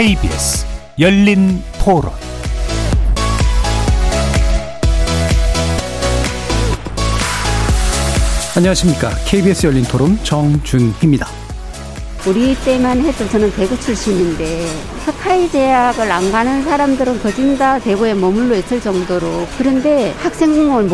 KBS 열린 토론 안녕하십니까. KBS 열린 토론 정준희입니다. 우리 때만 해도 저는 대구 출신인데 스카이 대학을 안 가는 사람들은 거진 다 대구에 머물러 있을 정도로 그런데 학생을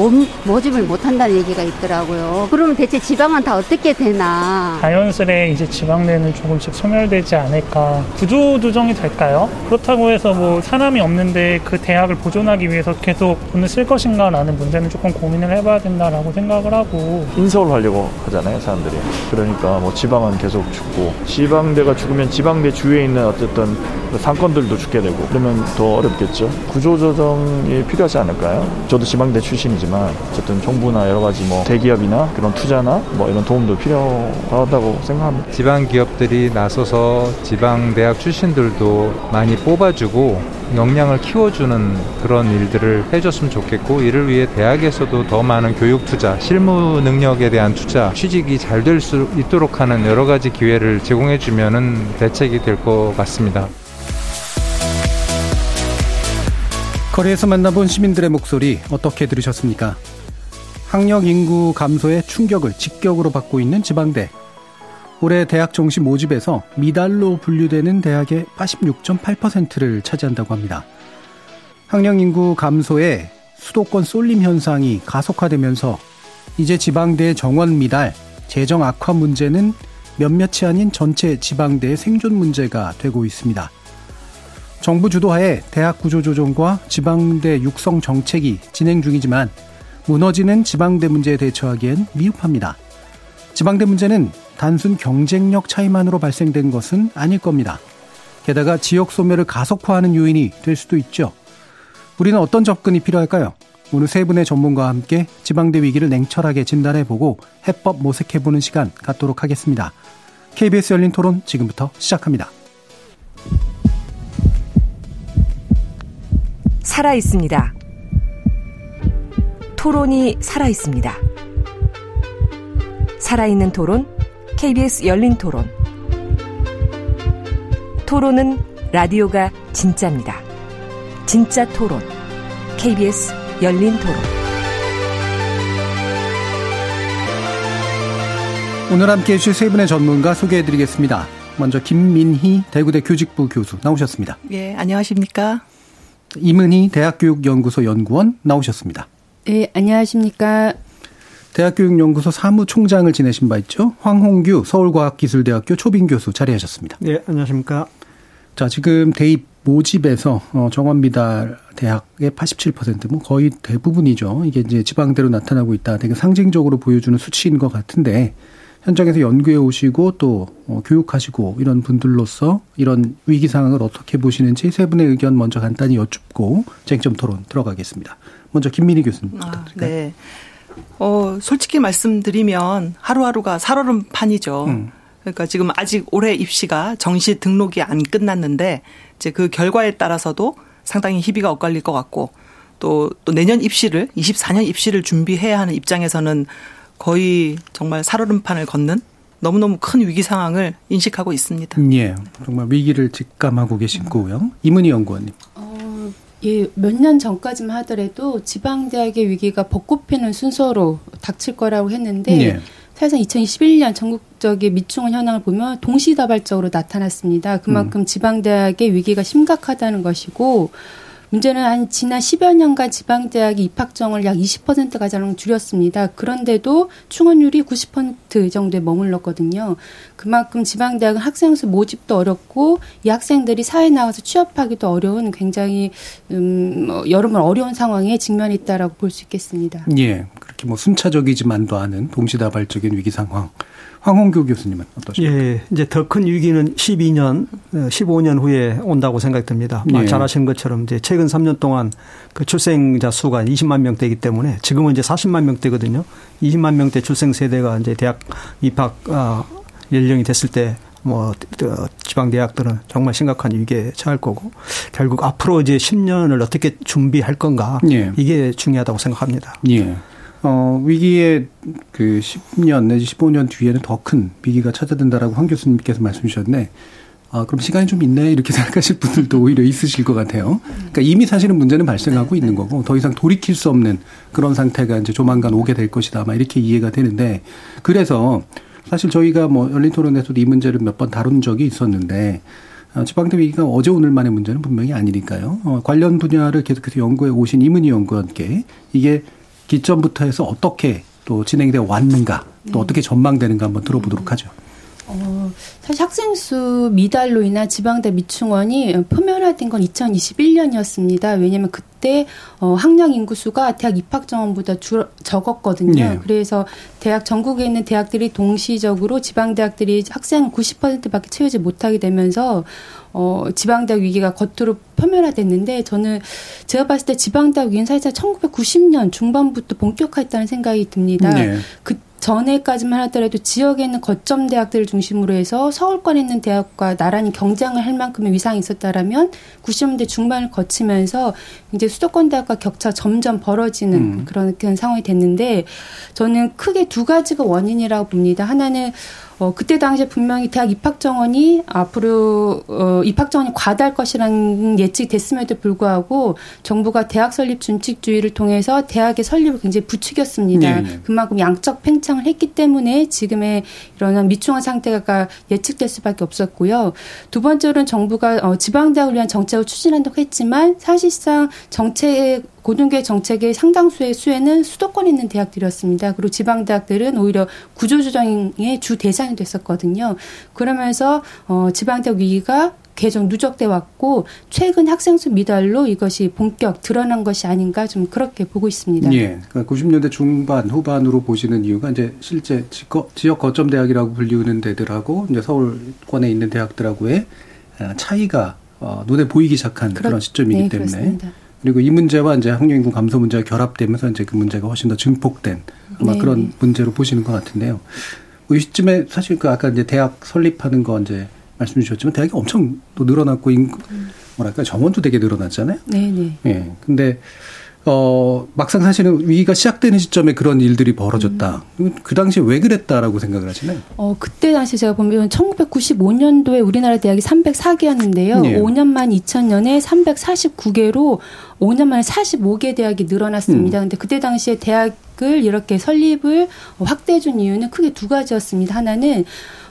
모집을 못한다는 얘기가 있더라고요. 그러면 대체 지방은 다 어떻게 되나? 자연스레 이제 지방대는 조금씩 소멸되지 않을까. 구조 조정이 될까요? 그렇다고 해서 뭐 사람이 없는데 그 대학을 보존하기 위해서 계속 돈을 쓸 것인가라는 문제는 조금 고민을 해봐야 된다라고 생각을 하고 인서울 하려고 하잖아요 사람들이 그러니까 뭐 지방은 계속 죽고 지방대가 죽으면 지방대 주위에 있는 어쨌든 그 상권들도 죽게 되고 그러면 더 어렵겠죠. 구조조정이 필요하지 않을까요? 저도 지방대 출신이지만 어쨌든 정부나 여러 가지 뭐 대기업이나 그런 투자나 뭐 이런 도움도 필요하다고 생각합니다. 지방 기업들이 나서서 지방 대학 출신들도 많이 뽑아주고 역량을 키워주는 그런 일들을 해줬으면 좋겠고 이를 위해 대학에서도 더 많은 교육 투자, 실무 능력에 대한 투자, 취직이 잘 될 수 있도록 하는 여러 가지 기회를 제공해주면은 대책이 될 것 같습니다. 거리에서 만나본 시민들의 목소리 어떻게 들으셨습니까? 학력 인구 감소의 충격을 직격으로 받고 있는 지방대. 올해 대학 정시 모집에서 미달로 분류되는 대학의 86.8%를 차지한다고 합니다. 학령 인구 감소에 수도권 쏠림 현상이 가속화되면서 이제 지방대 정원 미달, 재정 악화 문제는 몇몇이 아닌 전체 지방대의 생존 문제가 되고 있습니다. 정부 주도하에 대학 구조 조정과 지방대 육성 정책이 진행 중이지만 무너지는 지방대 문제에 대처하기엔 미흡합니다. 지방대 문제는 단순 경쟁력 차이만으로 발생된 것은 아닐 겁니다. 게다가 지역 소멸을 가속화하는 요인이 될 수도 있죠. 우리는 어떤 접근이 필요할까요? 오늘 세 분의 전문가와 함께 지방대 위기를 냉철하게 진단해보고 해법 모색해보는 시간 갖도록 하겠습니다. KBS 열린 토론 지금부터 시작합니다. 살아 있습니다. 토론이 살아 있습니다. 살아있는 토론, KBS 열린 토론. 토론은 라디오가 진짜입니다. 진짜 토론, KBS 열린 토론. 오늘 함께 해주실 세 분의 전문가 소개해 드리겠습니다. 먼저 김민희 대구대 교직부 교수 나오셨습니다. 예, 안녕하십니까. 이문희 대학교육연구소 연구원 나오셨습니다. 네, 안녕하십니까. 대학교육연구소 사무총장을 지내신 바 있죠. 황홍규 서울과학기술대학교 초빙교수 자리하셨습니다. 네, 안녕하십니까. 자, 지금 대입 모집에서 어, 정원 미달 대학의 87%, 뭐 거의 대부분이죠. 이게 이제 지방대로 나타나고 있다. 되게 상징적으로 보여주는 수치인 것 같은데 현장에서 연구해 오시고 또 어, 교육하시고 이런 분들로서 이런 위기 상황을 어떻게 보시는지 세 분의 의견 먼저 간단히 여쭙고 쟁점 토론 들어가겠습니다. 먼저 김민희 교수님 아, 네. 어, 솔직히 말씀드리면 하루하루가 살얼음판이죠. 음. 그러니까 지금 아직 올해 입시가 정시 등록이 안 끝났는데 이제 그 결과에 따라서도 상당히 희비가 엇갈릴 것 같고 또, 또 내년 입시를 24년 입시를 준비해야 하는 입장에서는 거의 정말 살얼음판을 걷는 너무너무 큰 위기 상황을 인식하고 있습니다. 예. 정말 위기를 직감하고 계신 거고요. 이문희 연구원님. 어, 예, 몇 년 전까지만 하더라도 지방대학의 위기가 벚꽃 피는 순서로 닥칠 거라고 했는데 예. 사실상 2021년 전국적인 미충원 현황을 보면 동시다발적으로 나타났습니다. 그만큼 음. 지방대학의 위기가 심각하다는 것이고 문제는 한 지난 10여 년간 지방대학이 입학정을 약 20% 가량 줄였습니다. 그런데도 충원율이 90% 정도에 머물렀거든요. 그만큼 지방대학은 학생수 모집도 어렵고 이 학생들이 사회에 나가서 취업하기도 어려운 굉장히 음, 뭐 여러모로 어려운 상황에 직면했다라고 볼 수 있겠습니다. 예, 그렇게 뭐 순차적이지만도 않은 동시다발적인 위기 상황. 황홍규 교수님은 어떠십니까? 예, 이제 더 큰 위기는 12년, 15년 어, 후에 온다고 생각됩니다. 예. 잘 아시는 것처럼 이제 최근 3년 동안 그 출생자 수가 20만 명대이기 때문에 지금은 이제 40만 명대거든요. 20만 명대 출생 세대가 이제 대학 입학 아, 연령이 됐을 때 뭐, 지방 대학들은 정말 심각한 위기에 처할 거고, 결국 앞으로 이제 10년을 어떻게 준비할 건가, 예. 이게 중요하다고 생각합니다. 예. 어, 위기의 그 10년 내지 15년 뒤에는 더 큰 위기가 찾아든다라고 황 교수님께서 말씀 주셨네. 아, 그럼 시간이 좀 있네 이렇게 생각하실 분들도 오히려 있으실 것 같아요. 그러니까 이미 사실은 문제는 발생하고 네, 있는 네. 거고 더 이상 돌이킬 수 없는 그런 상태가 이제 조만간 오게 될 것이다. 아마 이렇게 이해가 되는데 그래서 사실 저희가 뭐 열린 토론에서도 이 문제를 몇 번 다룬 적이 있었는데 어, 지방대 위기가 어제 오늘만의 문제는 분명히 아니니까요. 어, 관련 분야를 계속해서 연구해 오신 이문희 연구원께 이게 기점부터 해서 어떻게 또 진행되어 왔는가 또 네. 어떻게 전망되는가 한번 들어보도록 하죠. 어, 사실 학생 수 미달로 인한 지방대 미충원이 표면화된 건 2021년이었습니다. 왜냐하면 그때 어, 학령 인구수가 대학 입학 정원보다 줄, 적었거든요. 네. 그래서 대학 전국에 있는 대학들이 동시적으로 지방 대학들이 학생 90%밖에 채우지 못하게 되면서 어, 지방대학 위기가 겉으로 표면화됐는데 저는 제가 봤을 때 지방대학 위기는 사실 1990년 중반부터 본격화했다는 생각이 듭니다. 네. 그 전에까지만 하더라도 지역에 있는 거점 대학들을 중심으로 해서 서울권에 있는 대학과 나란히 경쟁을 할 만큼의 위상이 있었다라면 90년대 중반을 거치면서 이제 수도권 대학과 격차 점점 벌어지는 음. 그런, 그런 상황이 됐는데 저는 크게 두 가지가 원인이라고 봅니다. 하나는 어, 그때 당시에 분명히 대학 입학 정원이 앞으로 어, 입학 정원이 과다할 것이라는 예측이 됐음에도 불구하고 정부가 대학 설립 준칙주의를 통해서 대학의 설립을 굉장히 부추겼습니다. 네. 그만큼 양적 팽창을 했기 때문에 지금의 이런 미충한 상태가 예측될 수밖에 없었고요. 두 번째로는 정부가 어, 지방대학을 위한 정책을 추진한다고 했지만 사실상 정책 고등교육 정책의 상당수의 수혜는 수도권에 있는 대학들이었습니다. 그리고 지방 대학들은 오히려 구조조정의 주 대상이 됐었거든요. 그러면서 어 지방 대학 위기가 계속 누적돼 왔고 최근 학생 수 미달로 이것이 본격 드러난 것이 아닌가 좀 그렇게 보고 있습니다. 예. 그러니까 90년대 중반 후반으로 보시는 이유가 이제 실제 지역 거점 대학이라고 불리우는 데들하고 이제 서울권에 있는 대학들하고의 아, 차이가 어, 눈에 보이기 시작한 그런, 그런 시점이기 네, 때문에 그렇습니다. 그리고 이 문제와 이제 학령인구 감소 문제가 결합되면서 이제 그 문제가 훨씬 더 증폭된 아마 네 그런 문제로 보시는 것 같은데요. 뭐이 시점에 사실 그 아까 이제 대학 설립하는 거 이제 말씀 주셨지만 대학이 엄청 또 늘어났고 인구 뭐랄까 정원도 되게 늘어났잖아요. 네네. 예. 근데 어, 막상 사실은 위기가 시작되는 시점에 그런 일들이 벌어졌다. 음. 그 당시에 왜 그랬다라고 생각을 하시나요? 어, 그때 당시 제가 보면 1995년도에 우리나라 대학이 304개였는데요. 예. 5년 만 2000년에 349개로 5년 만에 45개 대학이 늘어났습니다. 음. 근데 그때 당시에 대학을 이렇게 설립을 확대해 준 이유는 크게 두 가지였습니다. 하나는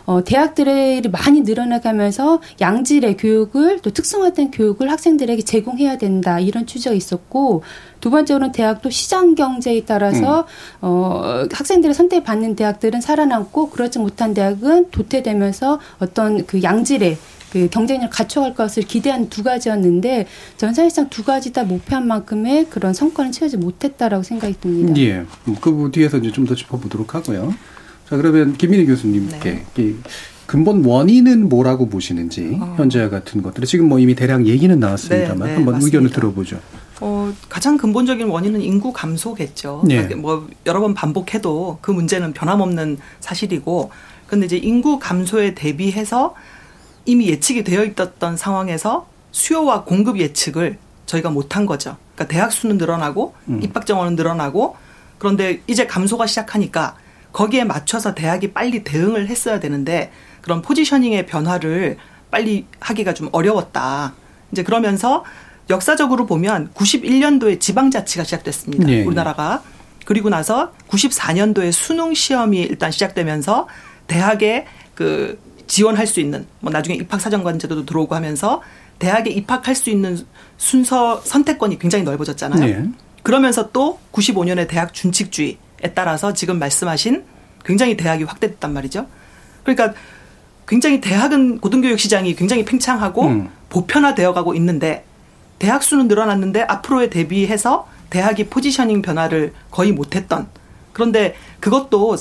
어, 대학들이 많이 늘어나가면서 양질의 교육을 또 특성화된 교육을 학생들에게 제공해야 된다 이런 취지가 있었고 두 번째로는 대학도 시장 경제에 따라서 음. 어, 학생들의 선택 받는 대학들은 살아남고 그렇지 못한 대학은 도태되면서 어떤 그 양질의 그 경쟁력을 갖춰갈 것을 기대한 두 가지였는데 전 사실상 두 가지 다 목표한 만큼의 그런 성과는 채우지 못했다라고 생각이 듭니다. 예. 그 뒤에서 이제 좀 더 짚어보도록 하고요. 자, 그러면 김민희 교수님께 네. 근본 원인은 뭐라고 보시는지 어. 현재와 같은 것들을 지금 뭐 이미 대략 얘기는 나왔습니다만 네, 네, 한번 맞습니다. 의견을 들어보죠. 어, 가장 근본적인 원인은 인구 감소겠죠. 네. 그러니까 뭐 여러 번 반복해도 그 문제는 변함없는 사실이고 근데 이제 인구 감소에 대비해서 이미 예측이 되어 있었던 상황에서 수요와 공급 예측을 저희가 못한 거죠. 그러니까 대학 수는 늘어나고 음. 입학 정원은 늘어나고 그런데 이제 감소가 시작하니까 거기에 맞춰서 대학이 빨리 대응을 했어야 되는데 그런 포지셔닝의 변화를 빨리 하기가 좀 어려웠다. 이제 그러면서 역사적으로 보면 91년도에 지방자치가 시작됐습니다. 네. 우리나라가. 그리고 나서 94년도에 수능 시험이 일단 시작되면서 대학에 그 지원할 수 있는 뭐 나중에 입학 사정관 제도도 들어오고 하면서 대학에 입학할 수 있는 순서 선택권이 굉장히 넓어졌잖아요. 네. 그러면서 또 95년에 대학 준칙주의 에 따라서 지금 말씀하신 굉장히 대학이 확대됐단 말이죠. 그러니까 굉장히 대학은 고등교육 시장이 굉장히 팽창하고 음. 보편화되어 가고 있는데 대학 수는 늘어났는데 앞으로에 대비해서 대학이 포지셔닝 변화를 거의 못했던 그런데 그것도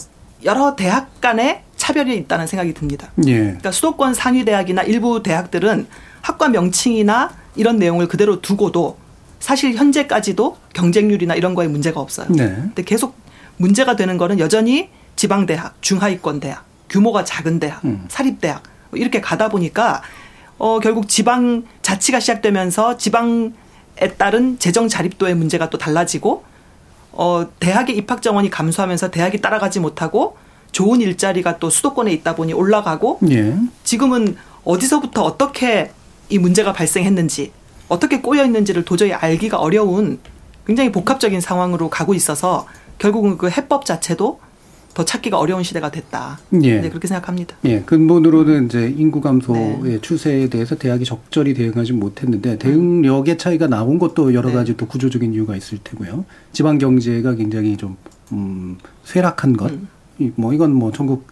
여러 대학 간의 차별이 있다는 생각이 듭니다. 예. 그러니까 수도권 상위 대학이나 일부 대학들은 학과 명칭이나 이런 내용을 그대로 두고도 사실 현재까지도 경쟁률이나 이런 거에 문제가 없어요. 네. 근데 계속 문제가 되는 거는 여전히 지방 대학, 중하위권 대학, 규모가 작은 대학, 음. 사립 대학 뭐 이렇게 가다 보니까 어 결국 지방 자치가 시작되면서 지방에 따른 재정 자립도의 문제가 또 달라지고 어 대학의 입학 정원이 감소하면서 대학이 따라가지 못하고 좋은 일자리가 또 수도권에 있다 보니 올라가고 예. 지금은 어디서부터 어떻게 이 문제가 발생했는지 어떻게 꼬여 있는지를 도저히 알기가 어려운 굉장히 복합적인 상황으로 가고 있어서 결국은 그 해법 자체도 더 찾기가 어려운 시대가 됐다. 예. 네, 그렇게 생각합니다. 예, 근본으로는 이제 인구 감소의 네. 추세에 대해서 대학이 적절히 대응하지 못했는데 대응력의 차이가 나온 것도 여러 네. 가지 또 구조적인 이유가 있을 테고요. 지방 경제가 굉장히 좀 음, 쇠락한 것, 음. 뭐 이건 뭐 전국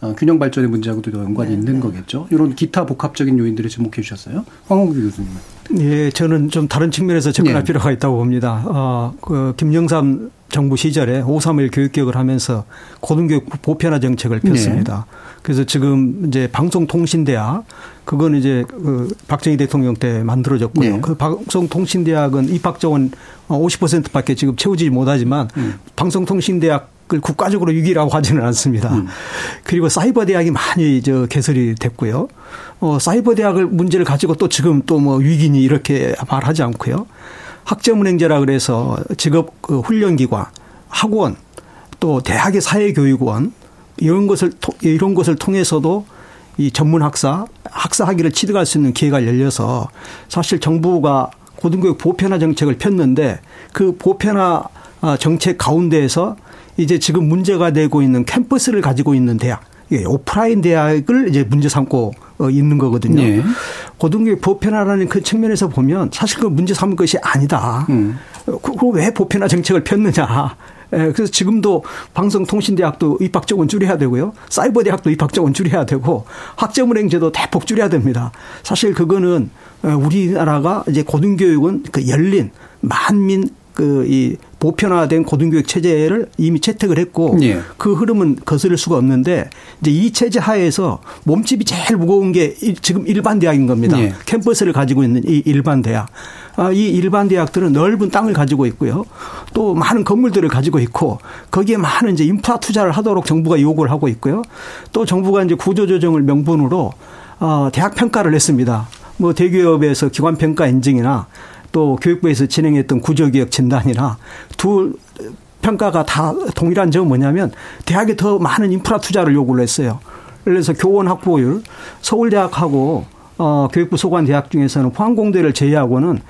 어, 균형 발전의 문제하고도 연관이 네, 있는 네. 거겠죠. 이런 기타 복합적인 요인들을 지목해 주셨어요. 황홍규 교수님. 예, 저는 좀 다른 측면에서 접근할 예. 필요가 있다고 봅니다. 어, 그 김영삼 정부 시절에 531 교육개혁을 하면서 고등교육 보편화 정책을 폈습니다. 네. 그래서 지금 이제 방송통신대학 그건 이제 그 박정희 대통령 때 만들어졌고요. 네. 그 방송통신대학은 입학 정원 50%밖에 지금 채우지 못하지만 음. 방송통신대학 을 국가적으로 위기라고 하지는 않습니다. 음. 그리고 사이버 대학이 많이 저 개설이 됐고요. 어, 사이버 대학을 문제를 가지고 또 지금 또 뭐 위기니 이렇게 말하지 않고요. 학점은행제라 그래서 직업 그 훈련기관, 학원, 또 대학의 사회교육원 이런 것을 이런 것을 통해서도 이 전문 학사, 학사 학위를 취득할 수 있는 기회가 열려서 사실 정부가 고등교육 보편화 정책을 폈는데 그 보편화 아, 정책 가운데에서 이제 지금 문제가 되고 있는 캠퍼스를 가지고 있는 대학, 오프라인 대학을 이제 문제 삼고 어, 있는 거거든요. 네. 고등교육 보편화라는 그 측면에서 보면 사실 그 문제 삼을 것이 아니다. 음. 그거 왜 보편화 정책을 폈느냐. 예, 그래서 지금도 방송통신대학도 입학정원 줄여야 되고요. 사이버대학도 입학정원 줄여야 되고 학점은행제도 대폭 줄여야 됩니다. 사실 그거는 어, 우리나라가 이제 고등교육은 그 열린 만민 그이 보편화된 고등교육 체제를 이미 채택을 했고 예. 그 흐름은 거스를 수가 없는데 이제 이 체제 하에서 몸집이 제일 무거운 게 지금 일반 대학인 겁니다. 예. 캠퍼스를 가지고 있는 이 일반 대학. 아, 이 일반 대학들은 넓은 땅을 가지고 있고요. 또 많은 건물들을 가지고 있고 거기에 많은 이제 인프라 투자를 하도록 정부가 요구를 하고 있고요. 또 정부가 이제 구조조정을 명분으로 어, 대학 평가를 했습니다. 뭐 대기업에서 기관 평가 인증이나 또 교육부에서 진행했던 구조개혁 진단이나 두 평가가 다 동일한 점은 뭐냐면 대학에 더 많은 인프라 투자를 요구를 했어요. 그래서 교원 확보율 서울대학하고 어, 교육부 소관 대학 중에서는 포항공대를 제외하고는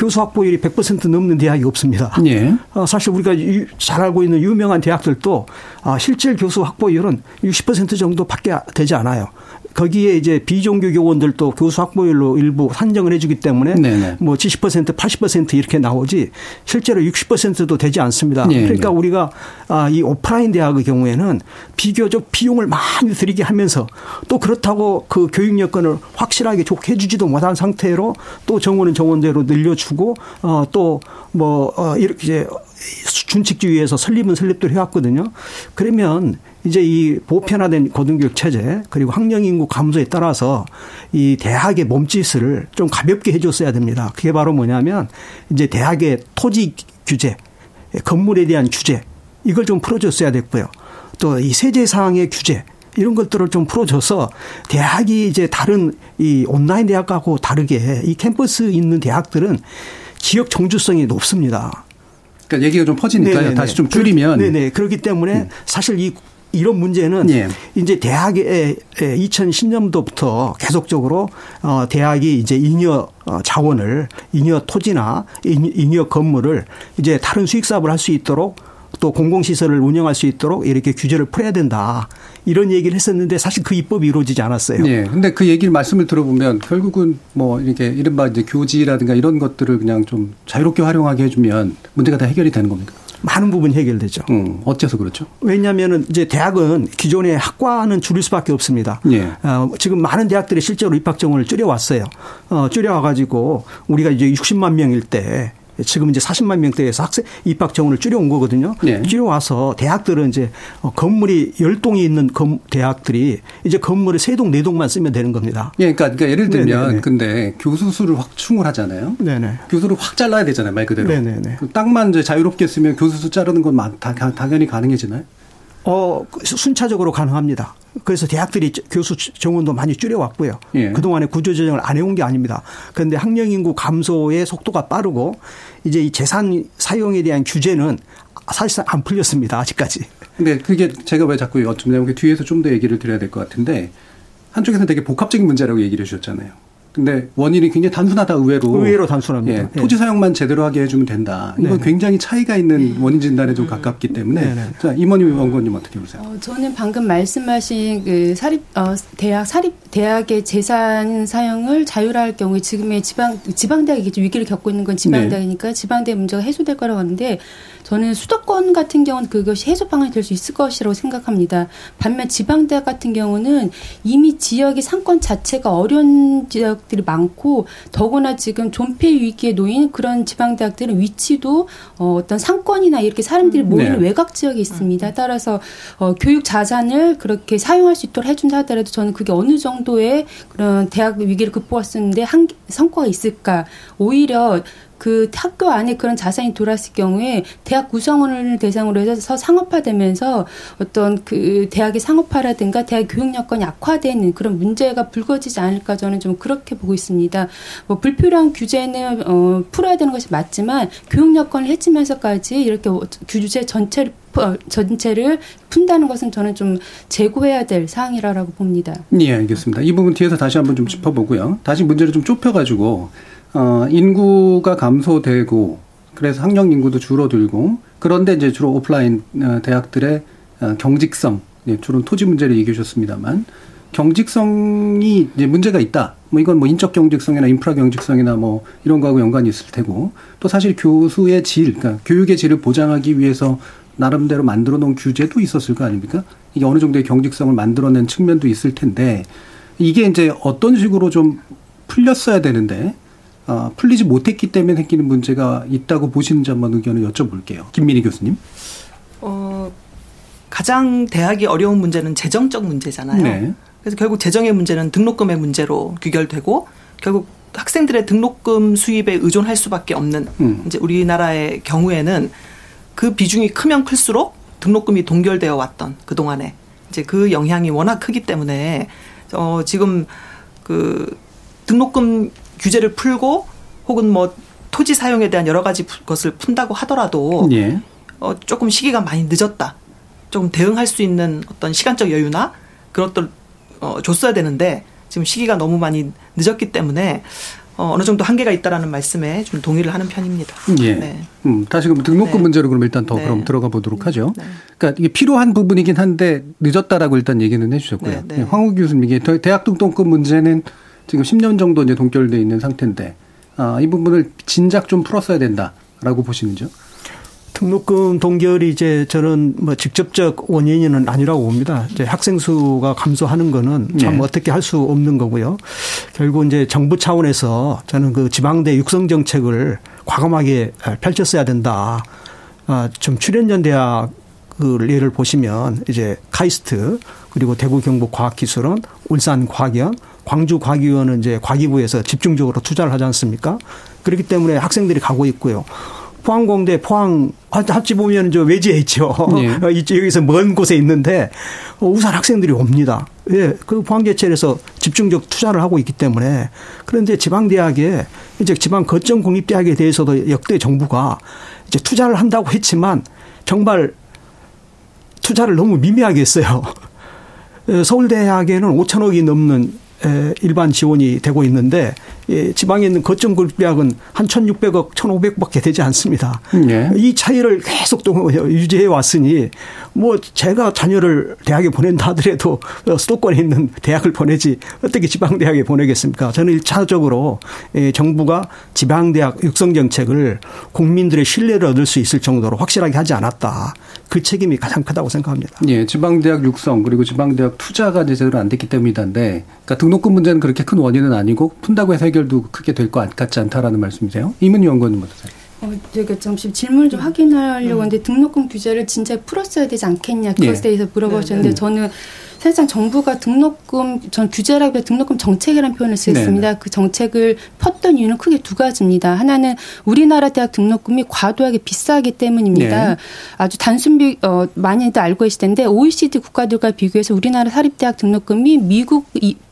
교수 확보율이 100% 넘는 대학이 없습니다. 예. 어, 사실 우리가 잘 알고 있는 유명한 대학들도 아, 실질 교수 확보율은 60% 정도밖에 되지 않아요. 거기에 이제 비종교 교원들도 교수 확보율로 일부 산정을 해주기 때문에 네네. 뭐 70% 80% 이렇게 나오지 실제로 60%도 되지 않습니다. 네네. 그러니까 우리가 아, 이 오프라인 대학의 경우에는 비교적 비용을 많이 들이게 하면서 또 그렇다고 그 교육 여건을 확실하게 좋게 해주지도 못한 상태로 또 정원은 정원대로 늘려주 고 어, 또뭐 어, 이렇게 준칙주의에서 설립은 설립대로 해왔거든요. 그러면 이제 이 보편화된 고등교육 체제 그리고 학령 인구 감소에 따라서 이 대학의 몸짓을 좀 가볍게 해줬어야 됩니다. 그게 바로 뭐냐면 이제 대학의 토지 규제, 건물에 대한 규제 이걸 좀 풀어줬어야 됐고요. 또 이 세제 사항의 규제 이런 것들을 좀 풀어줘서 대학이 이제 다른 이 온라인 대학하고 다르게 이 캠퍼스 있는 대학들은 지역 정주성이 높습니다. 그러니까 얘기가 좀 퍼지니까요. 네네네. 다시 좀 줄이면. 네네. 그렇기 때문에 음. 사실 이 이런 문제는 예. 이제 대학에 2010년도부터 계속적으로 어 대학이 이제 잉여 어, 자원을 잉여 토지나 잉여 건물을 이제 다른 수익 사업을 할 수 있도록 또 공공시설을 운영할 수 있도록 이렇게 규제를 풀어야 된다. 이런 얘기를 했었는데 사실 그 입법이 이루어지지 않았어요. 네. 근데 그 얘기를 말씀을 들어보면 결국은 뭐 이렇게 이른바 이제 교지라든가 이런 것들을 그냥 좀 자유롭게 활용하게 해주면 문제가 다 해결이 되는 겁니까? 많은 부분 해결되죠. 음, 어째서 그렇죠? 왜냐하면 이제 대학은 기존의 학과는 줄일 수밖에 없습니다. 예. 어, 지금 많은 대학들이 실제로 입학 정원을 줄여왔어요. 어, 줄여와가지고 우리가 이제 60만 명일 때 지금 이제 40만 명대에서 학생 입학 정원을 줄여온 거거든요. 네. 줄여와서 대학들은 이제 어, 건물이 열동이 있는 대학들이 이제 건물을 세 동, 네 동만 쓰면 되는 겁니다. 예, 그러니까, 그러니까 예를 들면 네네네. 근데 교수 수를 확충을 하잖아요. 네네. 교수를 확 잘라야 되잖아요, 말 그대로. 네네네. 그 땅만 이제 자유롭게 쓰면 교수 수 자르는 건 당연히 가능해지나요? 어, 순차적으로 가능합니다. 그래서 대학들이 교수 정원도 많이 줄여왔고요. 예. 그동안에 구조조정을 안 해온 게 아닙니다. 그런데 학령 인구 감소의 속도가 빠르고 이제 이 재산 사용에 대한 규제는 사실상 안 풀렸습니다. 아직까지. 근데 그게 제가 왜 자꾸 여쭙냐면 그 뒤에서 좀 더 얘기를 드려야 될 것 같은데 한쪽에서는 되게 복합적인 문제라고 얘기를 해주셨잖아요. 근데 원인이 굉장히 단순하다 의외로 의외로 단순합니다. 예, 토지 사용만 제대로 하게 해주면 된다. 이건 네네. 굉장히 차이가 있는 원인 진단에 좀 가깝기 때문에 네네. 자 임원님 원고님 어떻게 보세요? 어, 저는 방금 말씀하신 그 사립 어, 대학 사립 대학의 재산 사용을 자율화할 경우에 지금의 지방 지방 대학이 위기를 겪고 있는 건 지방 대학이니까 네. 지방 대학 문제가 해소될 거라고 하는데 저는 수도권 같은 경우는 그것이 해소 방안이 될 수 있을 것이라고 생각합니다. 반면 지방대학 같은 경우는 이미 지역의 상권 자체가 어려운 지역들이 많고 더구나 지금 존폐 위기에 놓인 그런 지방대학들은 위치도 어, 어떤 상권이나 이렇게 사람들이 모이는 네. 외곽 지역에 있습니다. 따라서 어, 교육 자산을 그렇게 사용할 수 있도록 해준다 하더라도 저는 그게 어느 정도의 그런 대학 위기를 극복할 수 있는데 한 성과가 있을까? 오히려 그 학교 안에 그런 자산이 돌았을 경우에 대학 구성원을 대상으로 해서 상업화되면서 어떤 그 대학의 상업화라든가 대학 교육 여건이 악화되는 그런 문제가 불거지지 않을까 저는 좀 그렇게 보고 있습니다. 뭐 불필요한 규제는 어 풀어야 되는 것이 맞지만 교육 여건을 해치면서까지 이렇게 규제 전체를 어, 전체를 푼다는 것은 저는 좀 재고해야 될 사항이라고 봅니다. 예, 알겠습니다. 이 부분 뒤에서 다시 한번 좀 짚어보고요. 다시 문제를 좀 좁혀가지고 어, 인구가 감소되고 그래서 학령 인구도 줄어들고 그런데 이제 주로 오프라인 어, 대학들의 어, 경직성, 예, 주로 토지 문제를 얘기해 주셨습니다만 경직성이 이제 문제가 있다. 뭐 이건 뭐 인적 경직성이나 인프라 경직성이나 뭐 이런 거하고 연관이 있을 테고 또 사실 교수의 질, 그러니까 교육의 질을 보장하기 위해서 나름대로 만들어 놓은 규제도 있었을 거 아닙니까? 이게 어느 정도의 경직성을 만들어낸 측면도 있을 텐데 이게 이제 어떤 식으로 좀 풀렸어야 되는데 어, 풀리지 못했기 때문에 생기는 문제가 있다고 보시는지 한번 의견을 여쭤볼게요. 김민희 교수님. 어, 가장 대학이 어려운 문제는 재정적 문제잖아요. 네. 그래서 결국 재정의 문제는 등록금의 문제로 귀결되고 결국 학생들의 등록금 수입에 의존할 수밖에 없는 음. 이제 우리나라의 경우에는 그 비중이 크면 클수록 등록금이 동결되어 왔던 그 동안에 이제 그 영향이 워낙 크기 때문에 어 지금 그 등록금 규제를 풀고 혹은 뭐 토지 사용에 대한 여러 가지 것을 푼다고 하더라도 예. 어, 조금 시기가 많이 늦었다. 조금 대응할 수 있는 어떤 시간적 여유나 그런 것들 어, 줬어야 되는데 지금 시기가 너무 많이 늦었기 때문에 어, 어느 정도 한계가 있다라는 말씀에 좀 동의를 하는 편입니다. 예. 네. 음, 다시 그럼 등록금 네. 문제로 그럼 일단 더 네. 그럼 들어가 보도록 하죠. 네. 그러니까 이게 필요한 부분이긴 한데 늦었다라고 일단 얘기는 해주셨고요. 네, 네. 예, 황우 교수님 이게 대학 등록금 문제는 지금 10년 정도 이제 동결돼 있는 상태인데 아, 이 부분을 진작 좀 풀었어야 된다라고 보시는지요? 등록금 동결이 이제 저는 뭐 직접적 원인은 아니라고 봅니다. 이제 학생 수가 감소하는 거는 참 네. 어떻게 할 수 없는 거고요. 결국 이제 정부 차원에서 저는 그 지방대 육성 정책을 과감하게 펼쳤어야 된다. 아, 좀 출연전 대학 그 예를 보시면 이제 카이스트 그리고 대구 경북 과학기술원, 울산 과학원, 광주 과기원은 이제 과기부에서 집중적으로 투자를 하지 않습니까? 그렇기 때문에 학생들이 가고 있고요. 포항공대 포항 합치 보면 저 외지에 있죠. 네. 여기서 먼 곳에 있는데 우산 학생들이 옵니다. 예, 그 포항제철에서 집중적 투자를 하고 있기 때문에 그런데 지방 대학에 이제 지방 거점 공립 대학에 대해서도 역대 정부가 이제 투자를 한다고 했지만 정말 투자를 너무 미미하게 했어요. 서울대학에는 5천억이 넘는 일반 지원이 되고 있는데 지방에 있는 거점 굴대학은 한 1,600억, 1,500억밖에 되지 않습니다. 네. 이 차이를 계속 또 유지해 왔으니 뭐 제가 자녀를 대학에 보낸다 하더라도 수도권에 있는 대학을 보내지 어떻게 지방 대학에 보내겠습니까? 저는 일차적으로 정부가 지방 대학 육성 정책을 국민들의 신뢰를 얻을 수 있을 정도로 확실하게 하지 않았다. 그 책임이 가장 크다고 생각합니다. 예, 지방 대학 육성 그리고 지방 대학 투자가 제대로 안 됐기 때문이던데 그러니까 등록금 문제는 그렇게 큰 원인은 아니고 푼다고 해서 해결도 크게 될 것 같지 않다라는 말씀이세요. 이문희 연구원은 어떠세요? 어, 제가 잠시 질문을 좀 확인하려고 하는데 등록금 규제를 진짜 풀었어야 되지 않겠냐 그것에 예. 대해서 물어보셨는데 네. 저는 사실상 정부가 등록금 전 규제라기보다 등록금 정책이라는 표현을 쓰겠습니다. 네. 그 정책을 폈던 이유는 크게 두 가지입니다. 하나는 우리나라 대학 등록금이 과도하게 비싸기 때문입니다. 네. 아주 단순 비 어 많이들 알고 계실 텐데 OECD 국가들과 비교해서 우리나라 사립 대학 등록금이 미국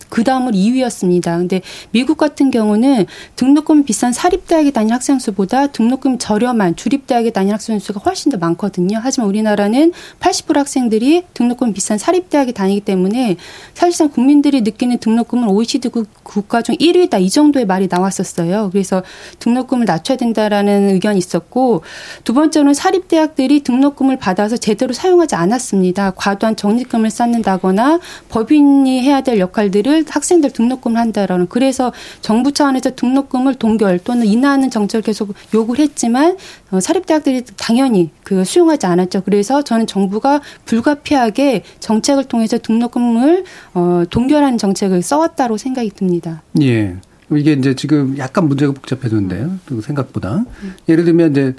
그 다음으로 2위였습니다. 근데 미국 같은 경우는 등록금 비싼 사립대학에 다니는 학생 수보다 등록금 저렴한 주립대학에 다니는 학생 수가 훨씬 더 많거든요. 하지만 우리나라는 80% 학생들이 등록금 비싼 사립대학에 다니기 때문에 사실상 국민들이 느끼는 등록금은 OECD 국가 중 1위다 이 정도의 말이 나왔었어요. 그래서 등록금을 낮춰야 된다라는 의견이 있었고 두 번째로는 사립대학들이 등록금을 받아서 제대로 사용하지 않았습니다. 과도한 적립금을 쌓는다거나 법인이 해야 될 역할들을 학생들 등록금을 한다라는 그래서 정부 차원에서 등록금을 동결 또는 인하하는 정책을 계속 요구를 했지만 어, 사립대학들이 당연히 그 수용하지 않았죠. 그래서 저는 정부가 불가피하게 정책을 통해서 등록금을 어, 동결하는 정책을 써왔다고 생각이 듭니다. 예. 이게 이제 지금 약간 문제가 복잡해졌는데요. 생각보다. 예를 들면 이제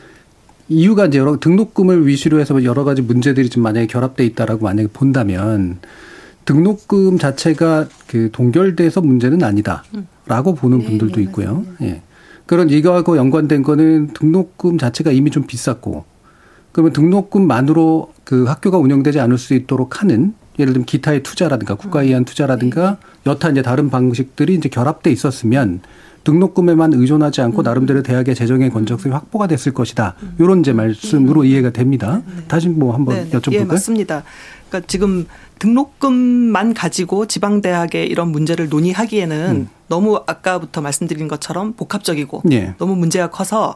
이유가 이제 여러 등록금을 위시로 해서 여러 가지 문제들이 좀 만약에 결합돼 있다라고 만약에 본다면 등록금 자체가 그 동결돼서 문제는 아니다라고 보는 네, 분들도 네, 있고요. 예. 그런 이거하고 연관된 거는 등록금 자체가 이미 좀 비쌌고 그러면 등록금만으로 그 학교가 운영되지 않을 수 있도록 하는 예를 들면 기타의 투자라든가 국가에 의한 투자라든가 네. 여타 이제 다른 방식들이 이제 결합돼 있었으면 등록금에만 의존하지 않고 음. 나름대로 대학의 재정의 건적성이 확보가 됐을 것이다. 이런 음. 이제 말씀으로 음. 이해가 됩니다. 네. 다시 뭐 한번 네. 여쭤볼까요? 예, 맞습니다. 그러니까 지금 등록금만 가지고 지방 대학의 이런 문제를 논의하기에는 음. 너무 아까부터 말씀드린 것처럼 복합적이고 예. 너무 문제가 커서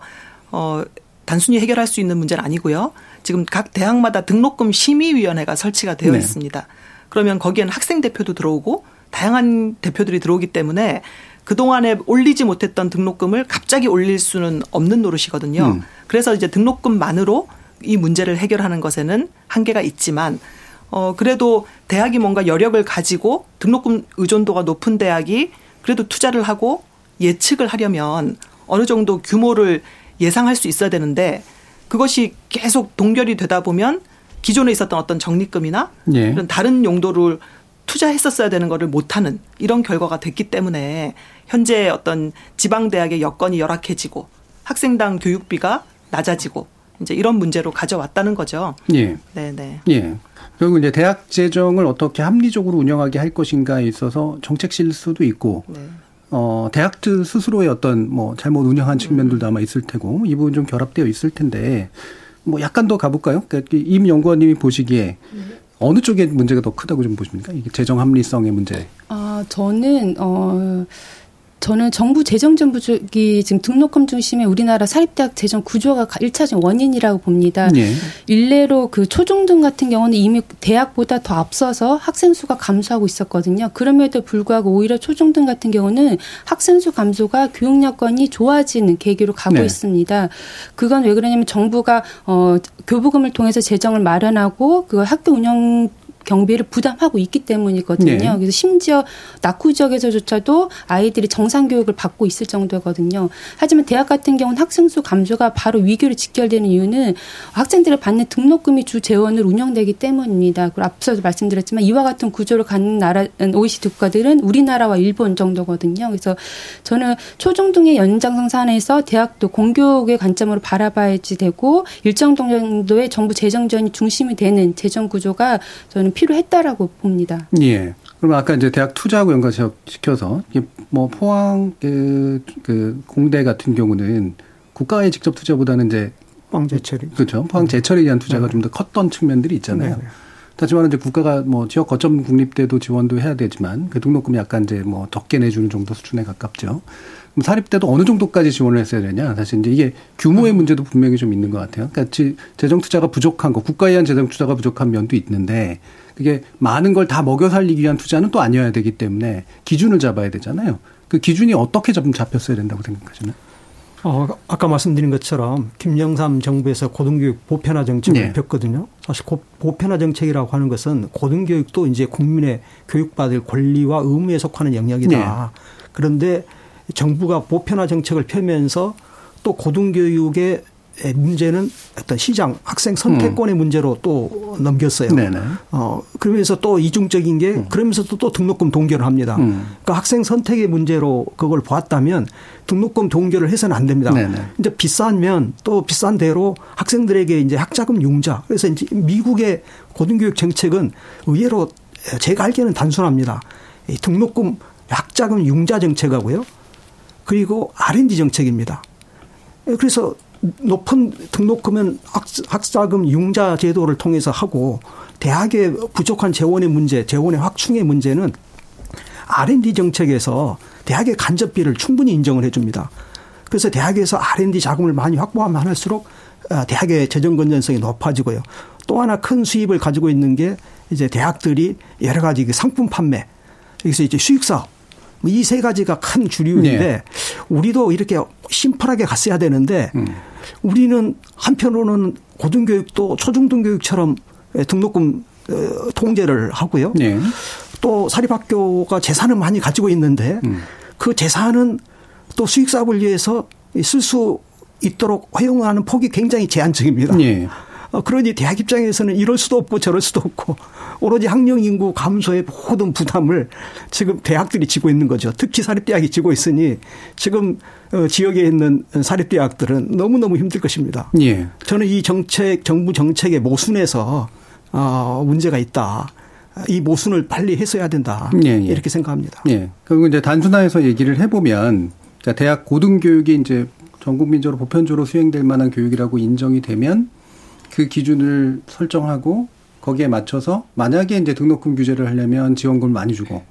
어 단순히 해결할 수 있는 문제는 아니고요. 지금 각 대학마다 등록금 심의위원회가 설치가 되어 네. 있습니다. 그러면 거기에는 학생 대표도 들어오고 다양한 대표들이 들어오기 때문에 그동안에 올리지 못했던 등록금을 갑자기 올릴 수는 없는 노릇이거든요. 음. 그래서 이제 등록금만으로 이 문제를 해결하는 것에는 한계가 있지만 어 그래도 대학이 뭔가 여력을 가지고 등록금 의존도가 높은 대학이 그래도 투자를 하고 예측을 하려면 어느 정도 규모를 예상할 수 있어야 되는데 그것이 계속 동결이 되다 보면 기존에 있었던 어떤 적립금이나 예. 이런 다른 용도를 투자했었어야 되는 거를 못하는 이런 결과가 됐기 때문에 현재 어떤 지방 대학의 여건이 열악해지고 학생당 교육비가 낮아지고 이제 이런 문제로 가져왔다는 거죠. 예. 네, 네. 예. 결국 이제 대학 재정을 어떻게 합리적으로 운영하게 할 것인가에 있어서 정책 실수도 있고 네. 어, 대학들 스스로의 어떤 뭐 잘못 운영한 측면들도 아마 있을 테고 이 부분 좀 결합되어 있을 텐데 뭐 약간 더 가볼까요? 그러니까 임 연구원님이 보시기에 어느 쪽에 문제가 더 크다고 좀 보십니까? 이게 재정 합리성의 문제. 아, 저는 어 저는 정부 재정 정부적이 지금 등록금 중심의 우리나라 사립대학 재정 구조가 일차적 원인이라고 봅니다. 네. 일례로 그 초중등 같은 경우는 이미 대학보다 더 앞서서 학생 수가 감소하고 있었거든요. 그럼에도 불구하고 오히려 초중등 같은 경우는 학생 수 감소가 교육 여건이 좋아지는 계기로 가고 네. 있습니다. 그건 왜 그러냐면 정부가 어 교부금을 통해서 재정을 마련하고 그 학교 운영 경비를 부담하고 있기 때문이거든요. 네. 그래서 심지어 낙후 지역에서조차도 아이들이 정상 교육을 받고 있을 정도거든요. 하지만 대학 같은 경우는 학생 수 감소가 바로 위기로 직결되는 이유는 학생들을 받는 등록금이 주 재원으로 운영되기 때문입니다. 그리고 앞서도 말씀드렸지만 이와 같은 구조를 갖는 나라 OECD 국가들은 우리나라와 일본 정도거든요. 그래서 저는 초중등의 연장성 산에서 대학도 공교육의 관점으로 바라봐야지 되고 일정 정도의 정부 재정 지원이 중심이 되는 재정 구조가 저는 필요했다라고 봅니다. 예. 그럼 아까 이제 대학 투자하고 연관시켜서 뭐 포항 그, 그 공대 같은 경우는 국가의 직접 투자보다는 이제 포항 제철이 그렇죠. 포항 제철에 대한 투자가 네. 좀더 컸던 측면들이 있잖아요. 네. 하지만 이제 국가가 뭐 지역 거점 국립대도 지원도 해야 되지만 그 등록금이 약간 이제 뭐 적게 내주는 정도 수준에 가깝죠. 그럼 사립대도 어느 정도까지 지원을 했어야 되냐? 사실 이제 이게 규모의 음. 문제도 분명히 좀 있는 것 같아요. 그러니까 재정 투자가 부족한 거, 국가에 의한 재정 투자가 부족한 면도 있는데 그게 많은 걸 다 먹여 살리기 위한 투자는 또 아니어야 되기 때문에 기준을 잡아야 되잖아요. 그 기준이 어떻게 좀 잡혔어야 된다고 생각하시나요? 어, 아까 말씀드린 것처럼 김영삼 정부에서 고등교육 보편화 정책을 네. 폈거든요. 사실 보편화 정책이라고 하는 것은 고등교육도 이제 국민의 교육받을 권리와 의무에 속하는 영역이다. 네. 그런데 정부가 보편화 정책을 펴면서 또 고등교육의 문제는 어떤 시장 학생 선택권의 음. 문제로 또 넘겼어요. 네네. 어 그러면서 또 이중적인 게 음. 그러면서도 또 등록금 동결을 합니다. 음. 그러니까 학생 선택의 문제로 그걸 보았다면 등록금 동결을 해서는 안 됩니다. 네네. 이제 비싸면 또 비싼 대로 학생들에게 이제 학자금 융자. 그래서 이제 미국의 고등교육 정책은 의외로 제가 알기에는 단순합니다. 등록금 약자금 융자 정책하고요. 그리고 R&D 정책입니다. 그래서 높은 등록금은 학자금 융자 제도를 통해서 하고 대학의 부족한 재원의 문제, 재원의 확충의 문제는 R&D 정책에서 대학의 간접비를 충분히 인정을 해줍니다. 그래서 대학에서 R&D 자금을 많이 확보하면 할수록 어, 대학의 재정 건전성이 높아지고요. 또 하나 큰 수입을 가지고 있는 게 이제 대학들이 여러 가지 그 상품 판매, 여기서 이제 수익 사업 뭐 이 세 가지가 큰 주류인데 네. 우리도 이렇게 심플하게 갔어야 되는데 음. 우리는 한편으로는 고등교육도 초중등교육처럼 등록금 어, 통제를 하고요. 네. 또 사립학교가 재산을 많이 가지고 있는데 음. 그 재산은 또 수익 사업을 위해서 쓸 수 있도록 허용하는 폭이 굉장히 제한적입니다. 네. 어, 그러니 대학 입장에서는 이럴 수도 없고 저럴 수도 없고 오로지 학령 인구 감소의 모든 부담을 지금 대학들이 지고 있는 거죠. 특히 사립대학이 지고 있으니 지금 어, 지역에 있는 사립대학들은 너무너무 힘들 것입니다. 예. 저는 이 정책, 정부 정책의 모순에서 어, 문제가 있다. 이 모순을 빨리 해소해야 된다. 예, 예. 이렇게 생각합니다. 예. 그리고 이제 단순화해서 얘기를 해보면 대학 고등교육이 이제 전 국민적으로 보편적으로 수행될 만한 교육이라고 인정이 되면 그 기준을 설정하고 거기에 맞춰서 만약에 이제 등록금 규제를 하려면 지원금을 많이 주고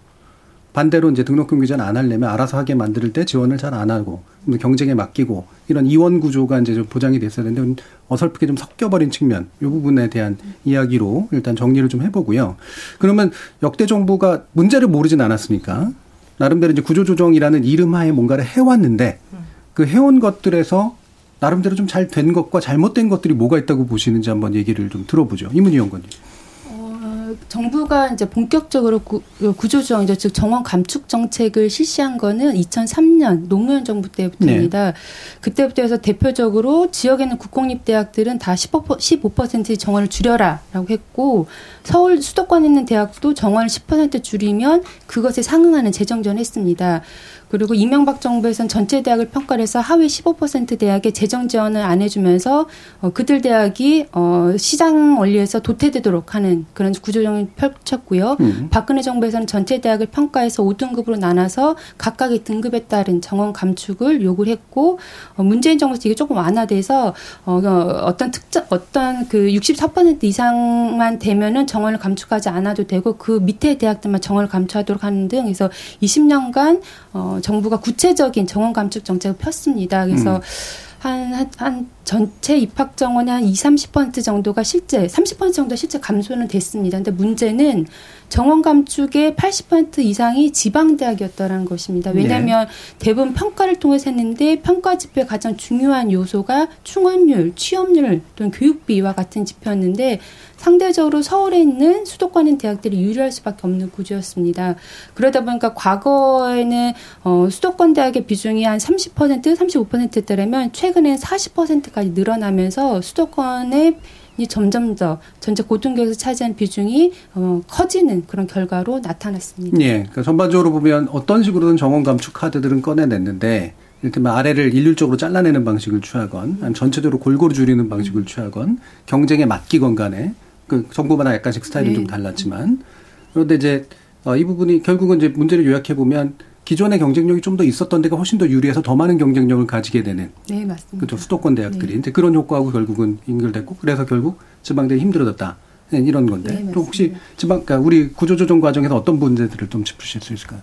반대로 이제 등록금 규제는 안 하려면 알아서 하게 만들 때 지원을 잘 안 하고 경쟁에 맡기고 이런 이원 구조가 이제 좀 보장이 됐어야 되는데 어설프게 좀 섞여버린 측면 이 부분에 대한 이야기로 일단 정리를 좀 해보고요. 그러면 역대 정부가 문제를 모르진 않았으니까 나름대로 이제 구조조정이라는 이름하에 뭔가를 해왔는데 그 해온 것들에서 나름대로 좀 잘 된 것과 잘못된 것들이 뭐가 있다고 보시는지 한번 얘기를 좀 들어보죠. 이문희 연구원님. 어, 정부가 이제 본격적으로 구, 조조정, 즉 정원 감축 정책을 실시한 거는 2003년 노무현 정부 때부터입니다. 네. 그때부터 해서 대표적으로 지역에 있는 국공립 대학들은 다 15%, 15% 정원을 줄여라라고 했고 서울 수도권에 있는 대학도 정원을 10% 줄이면 그것에 상응하는 재정전을 했습니다. 그리고 이명박 정부에서는 전체 대학을 평가를 해서 하위 15% 대학에 재정 지원을 안 해주면서 어, 그들 대학이 어, 시장 원리에서 도태되도록 하는 그런 구조정을 펼쳤고요. 음. 박근혜 정부에서는 전체 대학을 평가해서 5등급으로 나눠서 각각의 등급에 따른 정원 감축을 요구를 했고 어, 문재인 정부에서 이게 조금 완화돼서 어, 어떤 특정 어떤 그 64% 이상만 되면은 정원을 감축하지 않아도 되고 그 밑에 대학들만 정원을 감축하도록 하는 등 해서 20년간 어, 정부가 구체적인 정원 감축 정책을 폈습니다. 그래서 음. 한, 한, 한 전체 입학 정원의 한 20, 30% 정도가 실제, 30% 정도 실제 감소는 됐습니다. 근데 문제는 정원 감축의 80% 이상이 지방 대학이었다는 것입니다. 왜냐하면 네. 대부분 평가를 통해서 했는데 평가 지표의 가장 중요한 요소가 충원율, 취업률 또는 교육비와 같은 지표였는데 상대적으로 서울에 있는 수도권에 있는 대학들이 유리할 수밖에 없는 구조였습니다. 그러다 보니까 과거에는 어, 수도권 대학의 비중이 한 30%, 35%였다면 최근에 40%까지 늘어나면서 수도권의 이 점점 더 전체 고등교육에서 차지한 비중이 어, 커지는 그런 결과로 나타났습니다. 예. 그러니까 전반적으로 보면 어떤 식으로든 정원 감축 카드들은 꺼내냈는데 이를테면 아래를 일률적으로 잘라내는 방식을 취하건 전체적으로 골고루 줄이는 방식을 취하건 경쟁에 맡기건 간에 그 정부마다 약간씩 스타일은 네. 좀 달랐지만 그런데 이제 어, 이 부분이 결국은 이제 문제를 요약해 보면 기존의 경쟁력이 좀 더 있었던 데가 훨씬 더 유리해서 더 많은 경쟁력을 가지게 되는. 네, 맞습니다. 그렇죠. 수도권 대학들이. 네. 이제 그런 효과하고 결국은 연결됐고, 그래서 결국 지방대이 힘들어졌다. 네, 이런 건데. 네, 또 혹시 지방, 그러니까 우리 구조조정 과정에서 어떤 문제들을 좀 짚으실 수 있을까요?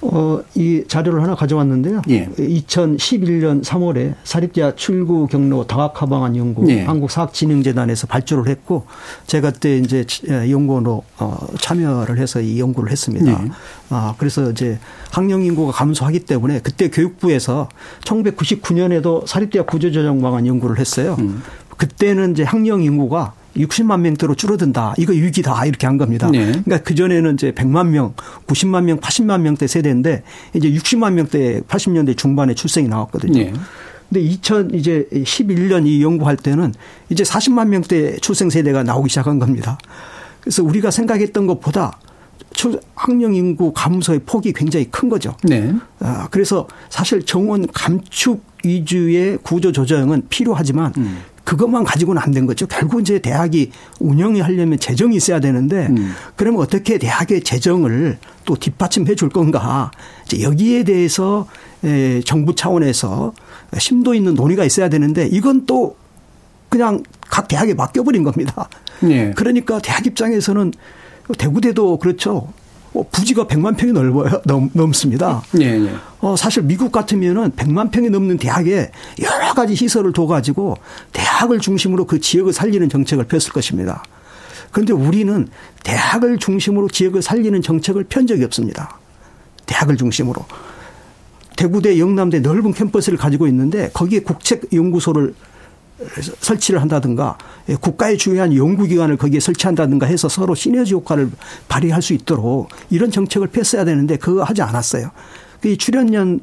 어, 이 자료를 하나 가져왔는데요. 예. 2011년 3월에 사립대학 출구 경로 다각화 방안 연구 예. 한국사학진흥재단에서 발주를 했고 제가 그때 이제 연구원으로 어, 참여를 해서 이 연구를 했습니다. 예. 아, 그래서 이제 학령 인구가 감소하기 때문에 그때 교육부에서 1999년에도 사립대학 구조조정 방안 연구를 했어요. 음. 그때는 이제 학령 인구가 60만 명대로 줄어든다. 이거 위기다. 이렇게 한 겁니다. 네. 그러니까 그전에는 이제 100만 명, 90만 명, 80만 명대 세대인데 이제 60만 명대 80년대 중반에 출생이 나왔거든요. 네. 근데 2000 이제 11년 이 연구할 때는 이제 40만 명대 출생 세대가 나오기 시작한 겁니다. 그래서 우리가 생각했던 것보다 학령 인구 감소의 폭이 굉장히 큰 거죠. 네. 아, 그래서 사실 정원 감축 위주의 구조 조정은 필요하지만 음. 그것만 가지고는 안 된 거죠. 결국 이제 대학이 운영이 하려면 재정이 있어야 되는데 음. 그러면 어떻게 대학의 재정을 또 뒷받침해 줄 건가. 이제 여기에 대해서 정부 차원에서 심도 있는 논의가 있어야 되는데 이건 또 그냥 각 대학에 맡겨버린 겁니다. 예. 그러니까 대학 입장에서는 대구대도 그렇죠. 어, 부지가 100만 평이 넓어요. 넘, 넘습니다. 예, 예. 어, 사실 미국 같으면은 100만 평이 넘는 대학에 여러 가지 시설을 둬가지고 대학을 중심으로 그 지역을 살리는 정책을 폈을 것입니다. 그런데 우리는 대학을 중심으로 지역을 살리는 정책을 편 적이 없습니다. 대학을 중심으로. 대구대, 영남대 넓은 캠퍼스를 가지고 있는데 거기에 국책연구소를 설치를 한다든가 예, 국가의 중요한 연구기관을 거기에 설치한다든가 해서 서로 시너지 효과를 발휘할 수 있도록 이런 정책을 폈어야 되는데 그거 하지 않았어요. 이 출연연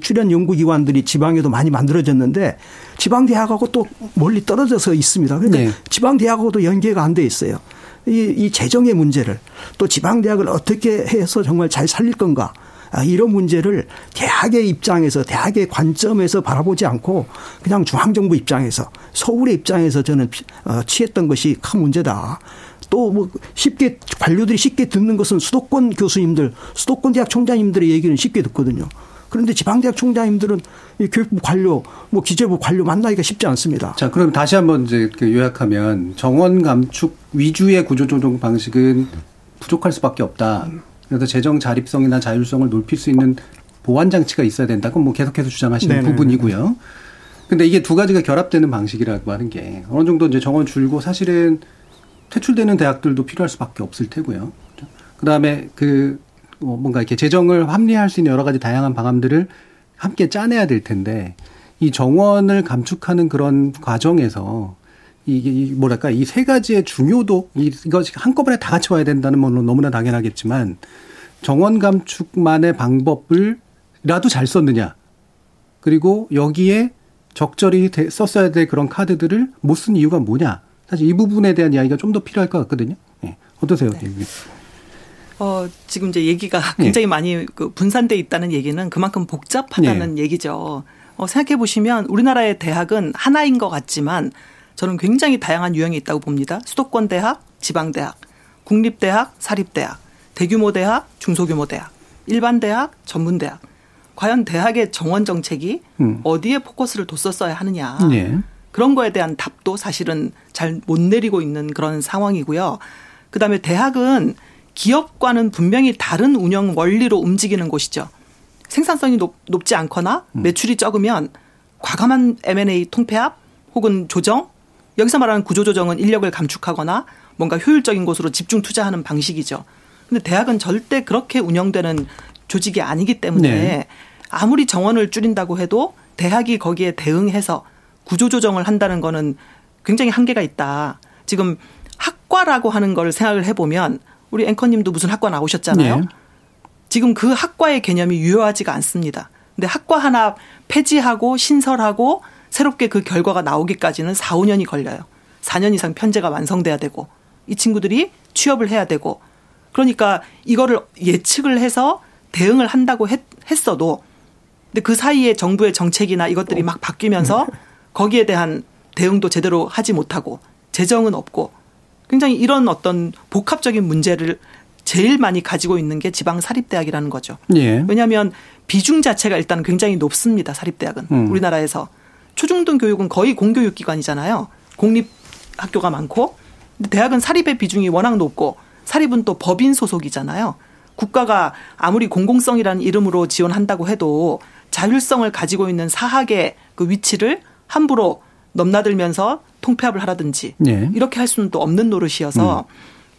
출연 연구기관들이 지방에도 많이 만들어졌는데 지방 대학하고 또 멀리 떨어져서 있습니다. 그러니까 네. 지방 대학하고도 연계가 안 돼 있어요. 이, 이 재정의 문제를 또 지방 대학을 어떻게 해서 정말 잘 살릴 건가 아, 이런 문제를 대학의 입장에서 대학의 관점에서 바라보지 않고 그냥 중앙정부 입장에서 서울의 입장에서 저는 어, 취했던 것이 큰 문제다. 또 뭐 쉽게 관료들이 쉽게 듣는 것은 수도권 교수님들, 수도권 대학 총장님들의 얘기는 쉽게 듣거든요. 그런데 지방대학 총장님들은 이 교육부 관료, 뭐 기재부 관료 만나기가 쉽지 않습니다. 자, 그럼 다시 한번 이제 그 요약하면 정원 감축 위주의 구조조정 방식은 부족할 수밖에 없다. 그래서 재정 자립성이나 자율성을 높일 수 있는 보완 장치가 있어야 된다. 그건 뭐 계속해서 주장하시는 네네. 부분이고요. 근데 이게 두 가지가 결합되는 방식이라고 하는 게 어느 정도 이제 정원 줄고 사실은 퇴출되는 대학들도 필요할 수밖에 없을 테고요. 그 다음에 그뭐 뭔가 이렇게 재정을 합리화할 수 있는 여러 가지 다양한 방안들을 함께 짜내야 될 텐데 이 정원을 감축하는 그런 과정에서 이게 뭐랄까 이 세 가지의 중요도 이것이 한꺼번에 다 같이 와야 된다는 건 너무나 당연하겠지만 정원 감축만의 방법을 라도 잘 썼느냐 그리고 여기에 적절히 썼어야 될 그런 카드들을 못 쓴 이유가 뭐냐 사실 이 부분에 대한 이야기가 좀 더 필요할 것 같거든요. 네. 어떠세요? 네. 어, 지금 이제 얘기가 굉장히 네. 많이 그 분산돼 있다는 얘기는 그만큼 복잡하다는 네. 얘기죠. 어, 생각해 보시면 우리나라의 대학은 하나인 것 같지만 저는 굉장히 다양한 유형이 있다고 봅니다. 수도권 대학, 지방 대학, 국립 대학, 사립 대학, 대규모 대학, 중소규모 대학, 일반 대학, 전문 대학. 과연 대학의 정원 정책이 음. 어디에 포커스를 뒀었어야 하느냐. 네. 그런 거에 대한 답도 사실은 잘 못 내리고 있는 그런 상황이고요. 그다음에 대학은 기업과는 분명히 다른 운영 원리로 움직이는 곳이죠. 생산성이 높, 지 않거나 음. 매출이 적으면 과감한 M&A 통폐합 혹은 조정 여기서 말하는 구조조정은 인력을 감축하거나 뭔가 효율적인 곳으로 집중 투자하는 방식이죠. 근데 대학은 절대 그렇게 운영되는 조직이 아니기 때문에 네. 아무리 정원을 줄인다고 해도 대학이 거기에 대응해서 구조조정을 한다는 거는 굉장히 한계가 있다. 지금 학과라고 하는 걸 생각을 해보면 우리 앵커님도 무슨 학과 나오셨잖아요. 네. 지금 그 학과의 개념이 유효하지가 않습니다. 근데 학과 하나 폐지하고 신설하고 새롭게 그 결과가 나오기까지는 4, 5년이 걸려요. 4년 이상 편제가 완성돼야 되고 이 친구들이 취업을 해야 되고 그러니까 이거를 예측을 해서 대응을 한다고 했, 했어도 근데 그 사이에 정부의 정책이나 이것들이 막 바뀌면서 거기에 대한 대응도 제대로 하지 못하고 재정은 없고 굉장히 이런 어떤 복합적인 문제를 제일 많이 가지고 있는 게 지방 사립대학이라는 거죠. 예. 왜냐하면 비중 자체가 일단 굉장히 높습니다. 사립대학은 음. 우리나라에서 초중등 교육은 거의 공교육 기관이잖아요. 공립 학교가 많고 대학은 사립의 비중이 워낙 높고 사립은 또 법인 소속이잖아요. 국가가 아무리 공공성이라는 이름으로 지원한다고 해도 자율성을 가지고 있는 사학의 그 위치를 함부로 넘나들면서 통폐합을 하라든지 네. 이렇게 할 수는 또 없는 노릇이어서 음.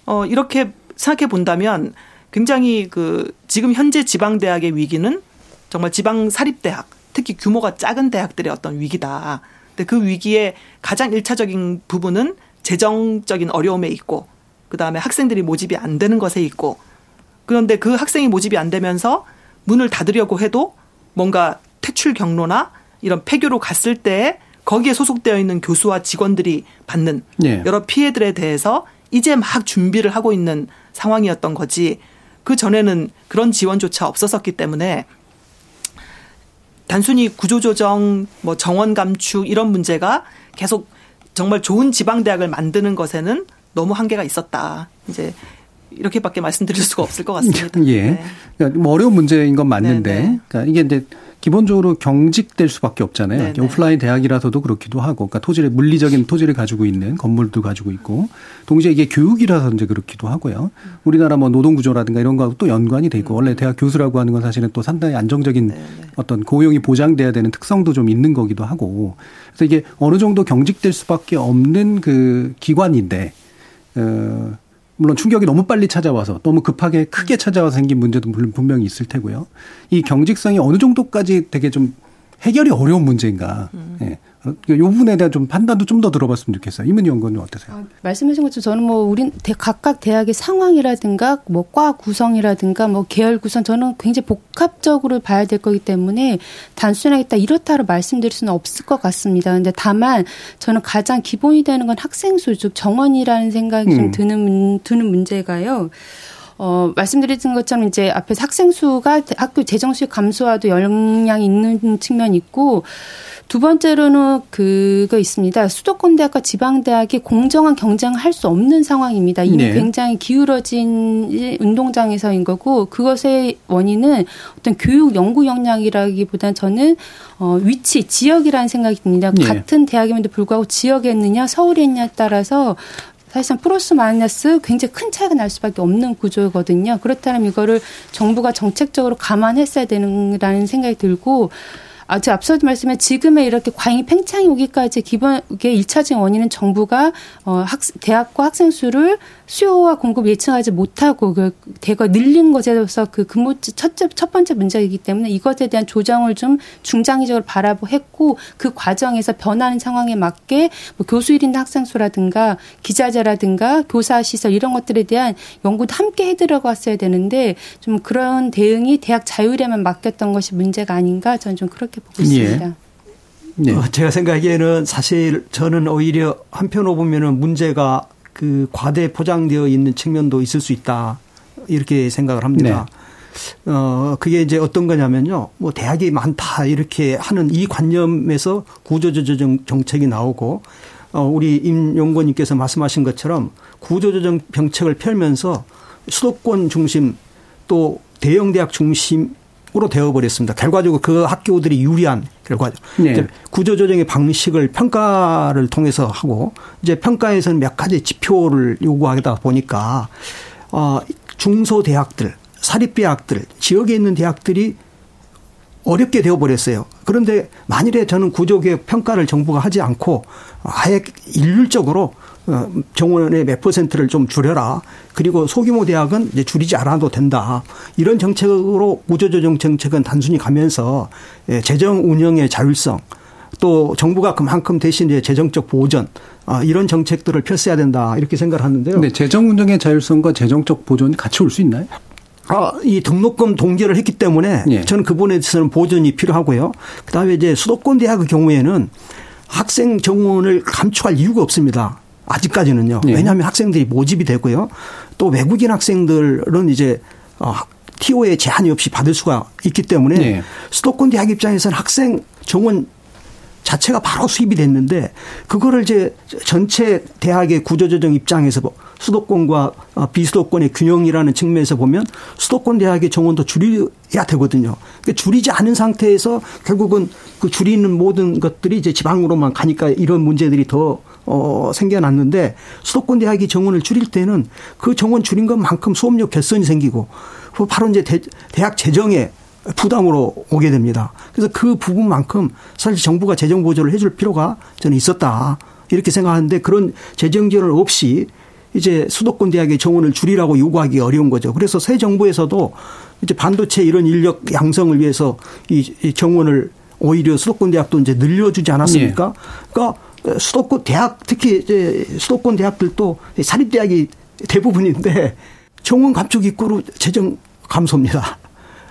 어 이렇게 생각해 본다면 굉장히 그 지금 현재 지방 대학의 위기는 정말 지방 사립 대학 특히 규모가 작은 대학들의 어떤 위기다. 근데 그 위기의 가장 일차적인 부분은 재정적인 어려움에 있고 그다음에 학생들이 모집이 안 되는 것에 있고 그런데 그 학생이 모집이 안 되면서 문을 닫으려고 해도 뭔가 퇴출 경로나 이런 폐교로 갔을 때 거기에 소속되어 있는 교수와 직원들이 받는 네. 여러 피해들에 대해서 이제 막 준비를 하고 있는 상황이었던 거지 그 전에는 그런 지원조차 없었었기 때문에 단순히 구조조정, 뭐 정원 감축 이런 문제가 계속 정말 좋은 지방 대학을 만드는 것에는 너무 한계가 있었다. 이제 이렇게밖에 말씀드릴 수가 없을 것 같습니다. 예. 네. 뭐 어려운 문제인 건 맞는데, 네, 네. 그러니까 이게 이제 기본적으로 경직될 수밖에 없잖아요. 네네. 오프라인 대학이라서도 그렇기도 하고, 그러니까 토지를 물리적인 토지를 가지고 있는 건물도 가지고 있고, 동시에 이게 교육이라서 이제 그렇기도 하고요. 우리나라 뭐 노동 구조라든가 이런 거하고 또 연관이 되고, 음. 원래 대학 교수라고 하는 건 사실은 또 상당히 안정적인 네네. 어떤 고용이 보장돼야 되는 특성도 좀 있는 거기도 하고, 그래서 이게 어느 정도 경직될 수밖에 없는 그 기관인데, 어, 물론 충격이 너무 빨리 찾아와서 너무 급하게 크게 찾아와서 생긴 문제도 물론 분명히 있을 테고요. 이 경직성이 어느 정도까지 되게 좀 해결이 어려운 문제인가. 음. 예. 이 어, 부분에 대한 좀 판단도 좀 더 들어봤으면 좋겠어요. 이문희 연구원은 어떠세요? 아, 말씀하신 것처럼 저는 뭐 우린 각각 대학의 상황이라든가 뭐 과 구성이라든가 뭐 계열 구성 저는 굉장히 복합적으로 봐야 될 거기 때문에 단순하게 딱 이렇다로 말씀드릴 수는 없을 것 같습니다. 근데 다만 저는 가장 기본이 되는 건 학생 수, 즉 정원이라는 생각이 음. 좀 드는 드는 문제가요. 어, 말씀드린 것처럼 이제 앞에 학생 수가 학교 재정 수익 감소와도 영향이 있는 측면이 있고 두 번째로는 그거 있습니다. 수도권 대학과 지방 대학이 공정한 경쟁을 할 수 없는 상황입니다. 이미 네. 굉장히 기울어진 운동장에서인 거고 그것의 원인은 어떤 교육 연구 역량이라기보다는 저는 어 위치 지역이라는 생각이 듭니다. 네. 같은 대학임에도 불구하고 지역에 있느냐 서울에 있냐에 따라서 사실상 플러스 마이너스 굉장히 큰 차이가 날 수밖에 없는 구조거든요. 그렇다면 이거를 정부가 정책적으로 감안했어야 되는라는 생각이 들고 아, 제 앞서도 말씀한 지금의 이렇게 과잉 팽창이 오기까지 기본의 일차적인 원인은 정부가 어, 학, 대학과 학생 수를 수요와 공급 예측하지 못하고 그 대거 늘린 것에 대해서 그 근무 첫째 첫 번째 문제이기 때문에 이것에 대한 조정을 좀 중장기적으로 바라보했고 그 과정에서 변하는 상황에 맞게 뭐 교수 1인 학생 수라든가 기자재라든가 교사 시설 이런 것들에 대한 연구도 함께 해 들어갔어야 되는데 좀 그런 대응이 대학 자율에만 맡겼던 것이 문제가 아닌가 저는 좀 그렇게 보고 있습니다. 예. 네. 어, 제가 생각하기에는 사실 저는 오히려 한편으로 보면은 문제가 그 과대 포장되어 있는 측면도 있을 수 있다. 이렇게 생각을 합니다. 네. 어, 그게 이제 어떤 거냐면요. 뭐 대학이 많다 이렇게 하는 이 관념에서 구조조정 정책이 나오고 어, 우리 임 연구원님께서 말씀하신 것처럼 구조조정 정책을 펼면서 수도권 중심 또 대형 대학 중심 으로 되어버렸습니다. 결과적으로 그 학교들이 유리한 결과. 네. 구조조정의 방식을 평가를 통해서 하고 이제 평가에서는 몇 가지 지표를 요구하다 보니까 어 중소 대학들, 사립 대학들, 지역에 있는 대학들이 어렵게 되어버렸어요. 그런데 만일에 저는 구조개혁 평가를 정부가 하지 않고 아예 일률적으로 어, 정원의 몇 퍼센트를 좀 줄여라. 그리고 소규모 대학은 이제 줄이지 않아도 된다. 이런 정책으로 구조조정 정책은 단순히 가면서 예, 재정 운영의 자율성 또 정부가 그만큼 대신 이제 재정적 보전 아, 이런 정책들을 펼쳐야 된다 이렇게 생각을 하는데요. 네, 재정 운영의 자율성과 재정적 보존이 같이 올 수 있나요? 아, 이 등록금 동결을 했기 때문에 예. 저는 그 부분에 대해서는 보전이 필요하고요. 그다음에 이제 수도권 대학의 경우에는 학생 정원을 감축할 이유가 없습니다. 아직까지는요. 네. 왜냐하면 학생들이 모집이 되고요. 또 외국인 학생들은 이제 어, TO에 제한이 없이 받을 수가 있기 때문에 네. 수도권 대학 입장에서는 학생 정원 자체가 바로 수입이 됐는데 그거를 이제 전체 대학의 구조조정 입장에서 수도권과 어, 비수도권의 균형이라는 측면에서 보면 수도권 대학의 정원도 줄여야 되거든요. 그러니까 줄이지 않은 상태에서 결국은 그 줄이는 모든 것들이 이제 지방으로만 가니까 이런 문제들이 더 어, 생겨났는데 수도권 대학이 정원을 줄일 때는 그 정원 줄인 것만큼 수업료 개선이 생기고 바로 이제 대, 대학 재정에 부담으로 오게 됩니다. 그래서 그 부분만큼 사실 정부가 재정 보조를 해줄 필요가 저는 있었다. 이렇게 생각하는데 그런 재정 지원을 없이 이제 수도권 대학의 정원을 줄이라고 요구하기 어려운 거죠. 그래서 새 정부에서도 이제 반도체 이런 인력 양성을 위해서 이 정원을 오히려 수도권 대학도 이제 늘려주지 않았습니까? 네. 그러니까 수도권 대학 특히 이제 수도권 대학들도 사립 대학이 대부분인데 정원 감축 입구로 재정 감소입니다.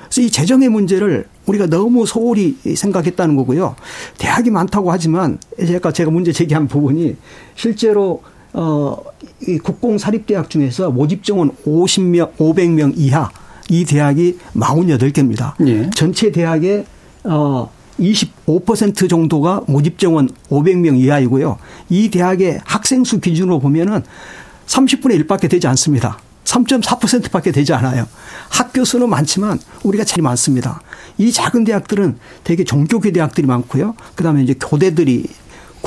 그래서 이 재정의 문제를 우리가 너무 소홀히 생각했다는 거고요. 대학이 많다고 하지만 제가 제가 문제 제기한 부분이 실제로 어이 국공 사립 대학 중에서 모집 정원 50명 500명 이하 이 대학이 48개입니다. 예. 전체 대학의 어 25% 정도가 모집 정원 500명 이하이고요. 이 대학의 학생 수 기준으로 보면은 30분의 1밖에 되지 않습니다. 3.4%밖에 되지 않아요. 학교 수는 많지만 우리가 제일 많습니다. 이 작은 대학들은 되게 종교계 대학들이 많고요. 그다음에 이제 교대들이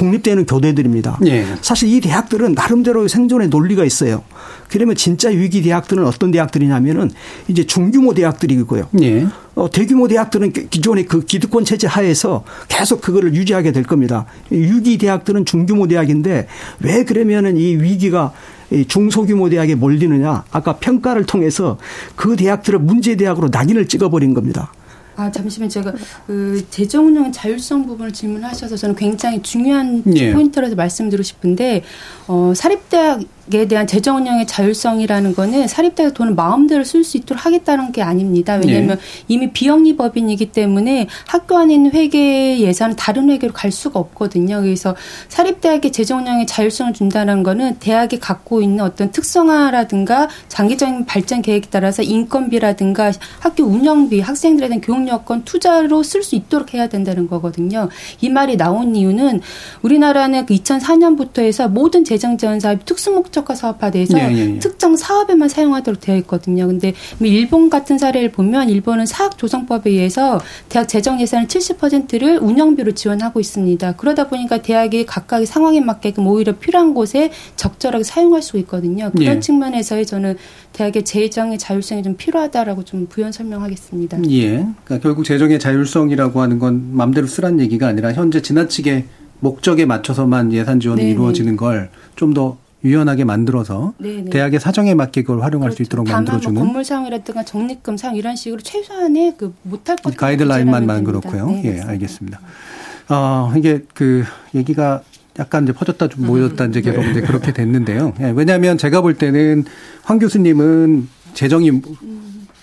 국립대는 교대들입니다. 예. 사실 이 대학들은 나름대로 생존의 논리가 있어요. 그러면 진짜 위기 대학들은 어떤 대학들이냐면은 이제 중규모 대학들이고요. 예. 어, 대규모 대학들은 기존의 그 기득권 체제 하에서 계속 그거를 유지하게 될 겁니다. 위기 대학들은 중규모 대학인데 왜 그러면은 이 위기가 중소규모 대학에 몰리느냐? 아까 평가를 통해서 그 대학들을 문제 대학으로 낙인을 찍어버린 겁니다. 아 잠시만 제가 그 재정 운영 자율성 부분을 질문하셔서 저는 굉장히 중요한 예. 포인트라서 말씀드리고 싶은데 어 사립대학 에 대한 재정 운영의 자율성이라는 거는 사립대학 돈을 마음대로 쓸 수 있도록 하겠다는 게 아닙니다. 왜냐하면 네. 이미 비영리법인이기 때문에 학교 안에 있는 회계 예산은 다른 회계로 갈 수가 없거든요. 그래서 사립대학의 재정 운영의 자율성을 준다는 거는 대학이 갖고 있는 어떤 특성화라든가 장기적인 발전 계획에 따라서 인건비라든가 학교 운영비, 학생들에 대한 교육 여건 투자로 쓸 수 있도록 해야 된다는 거거든요. 이 말이 나온 이유는 우리나라는 2004년부터 그 해서 모든 재정 지원 사업 특수 목적 목적화 사업화 돼서 예, 예, 예. 특정 사업에만 사용하도록 되어 있거든요. 근데 뭐 일본 같은 사례를 보면 일본은 사학 조성법에 의해서 대학 재정 예산의 70%를 운영비로 지원하고 있습니다. 그러다 보니까 대학이 각각의 상황에 맞게끔 오히려 필요한 곳에 적절하게 사용할 수 있거든요. 그런 예. 측면에서의 저는 대학의 재정의 자율성이 좀 필요하다라고 좀 부연 설명하겠습니다. 예. 그러니까 결국 재정의 자율성이라고 하는 건 마음대로 쓰란 얘기가 아니라 현재 지나치게 목적에 맞춰서만 예산 지원이 네네. 이루어지는 걸 좀더 유연하게 만들어서 네네. 대학의 사정에 맞게 그걸 활용할 그렇죠. 수 있도록 뭐 만들어주는 뭐 건물 사용이라든가 적립금 사용 이런 식으로 최소한의 그 못할 것 가이드라인만 그렇고요. 네, 예, 알겠습니다. 어, 이게 그 얘기가 약간 이제 퍼졌다 좀 모였다 이제 계속 네. 이제 그렇게 됐는데요. 예, 왜냐하면 제가 볼 때는 황 교수님은 재정이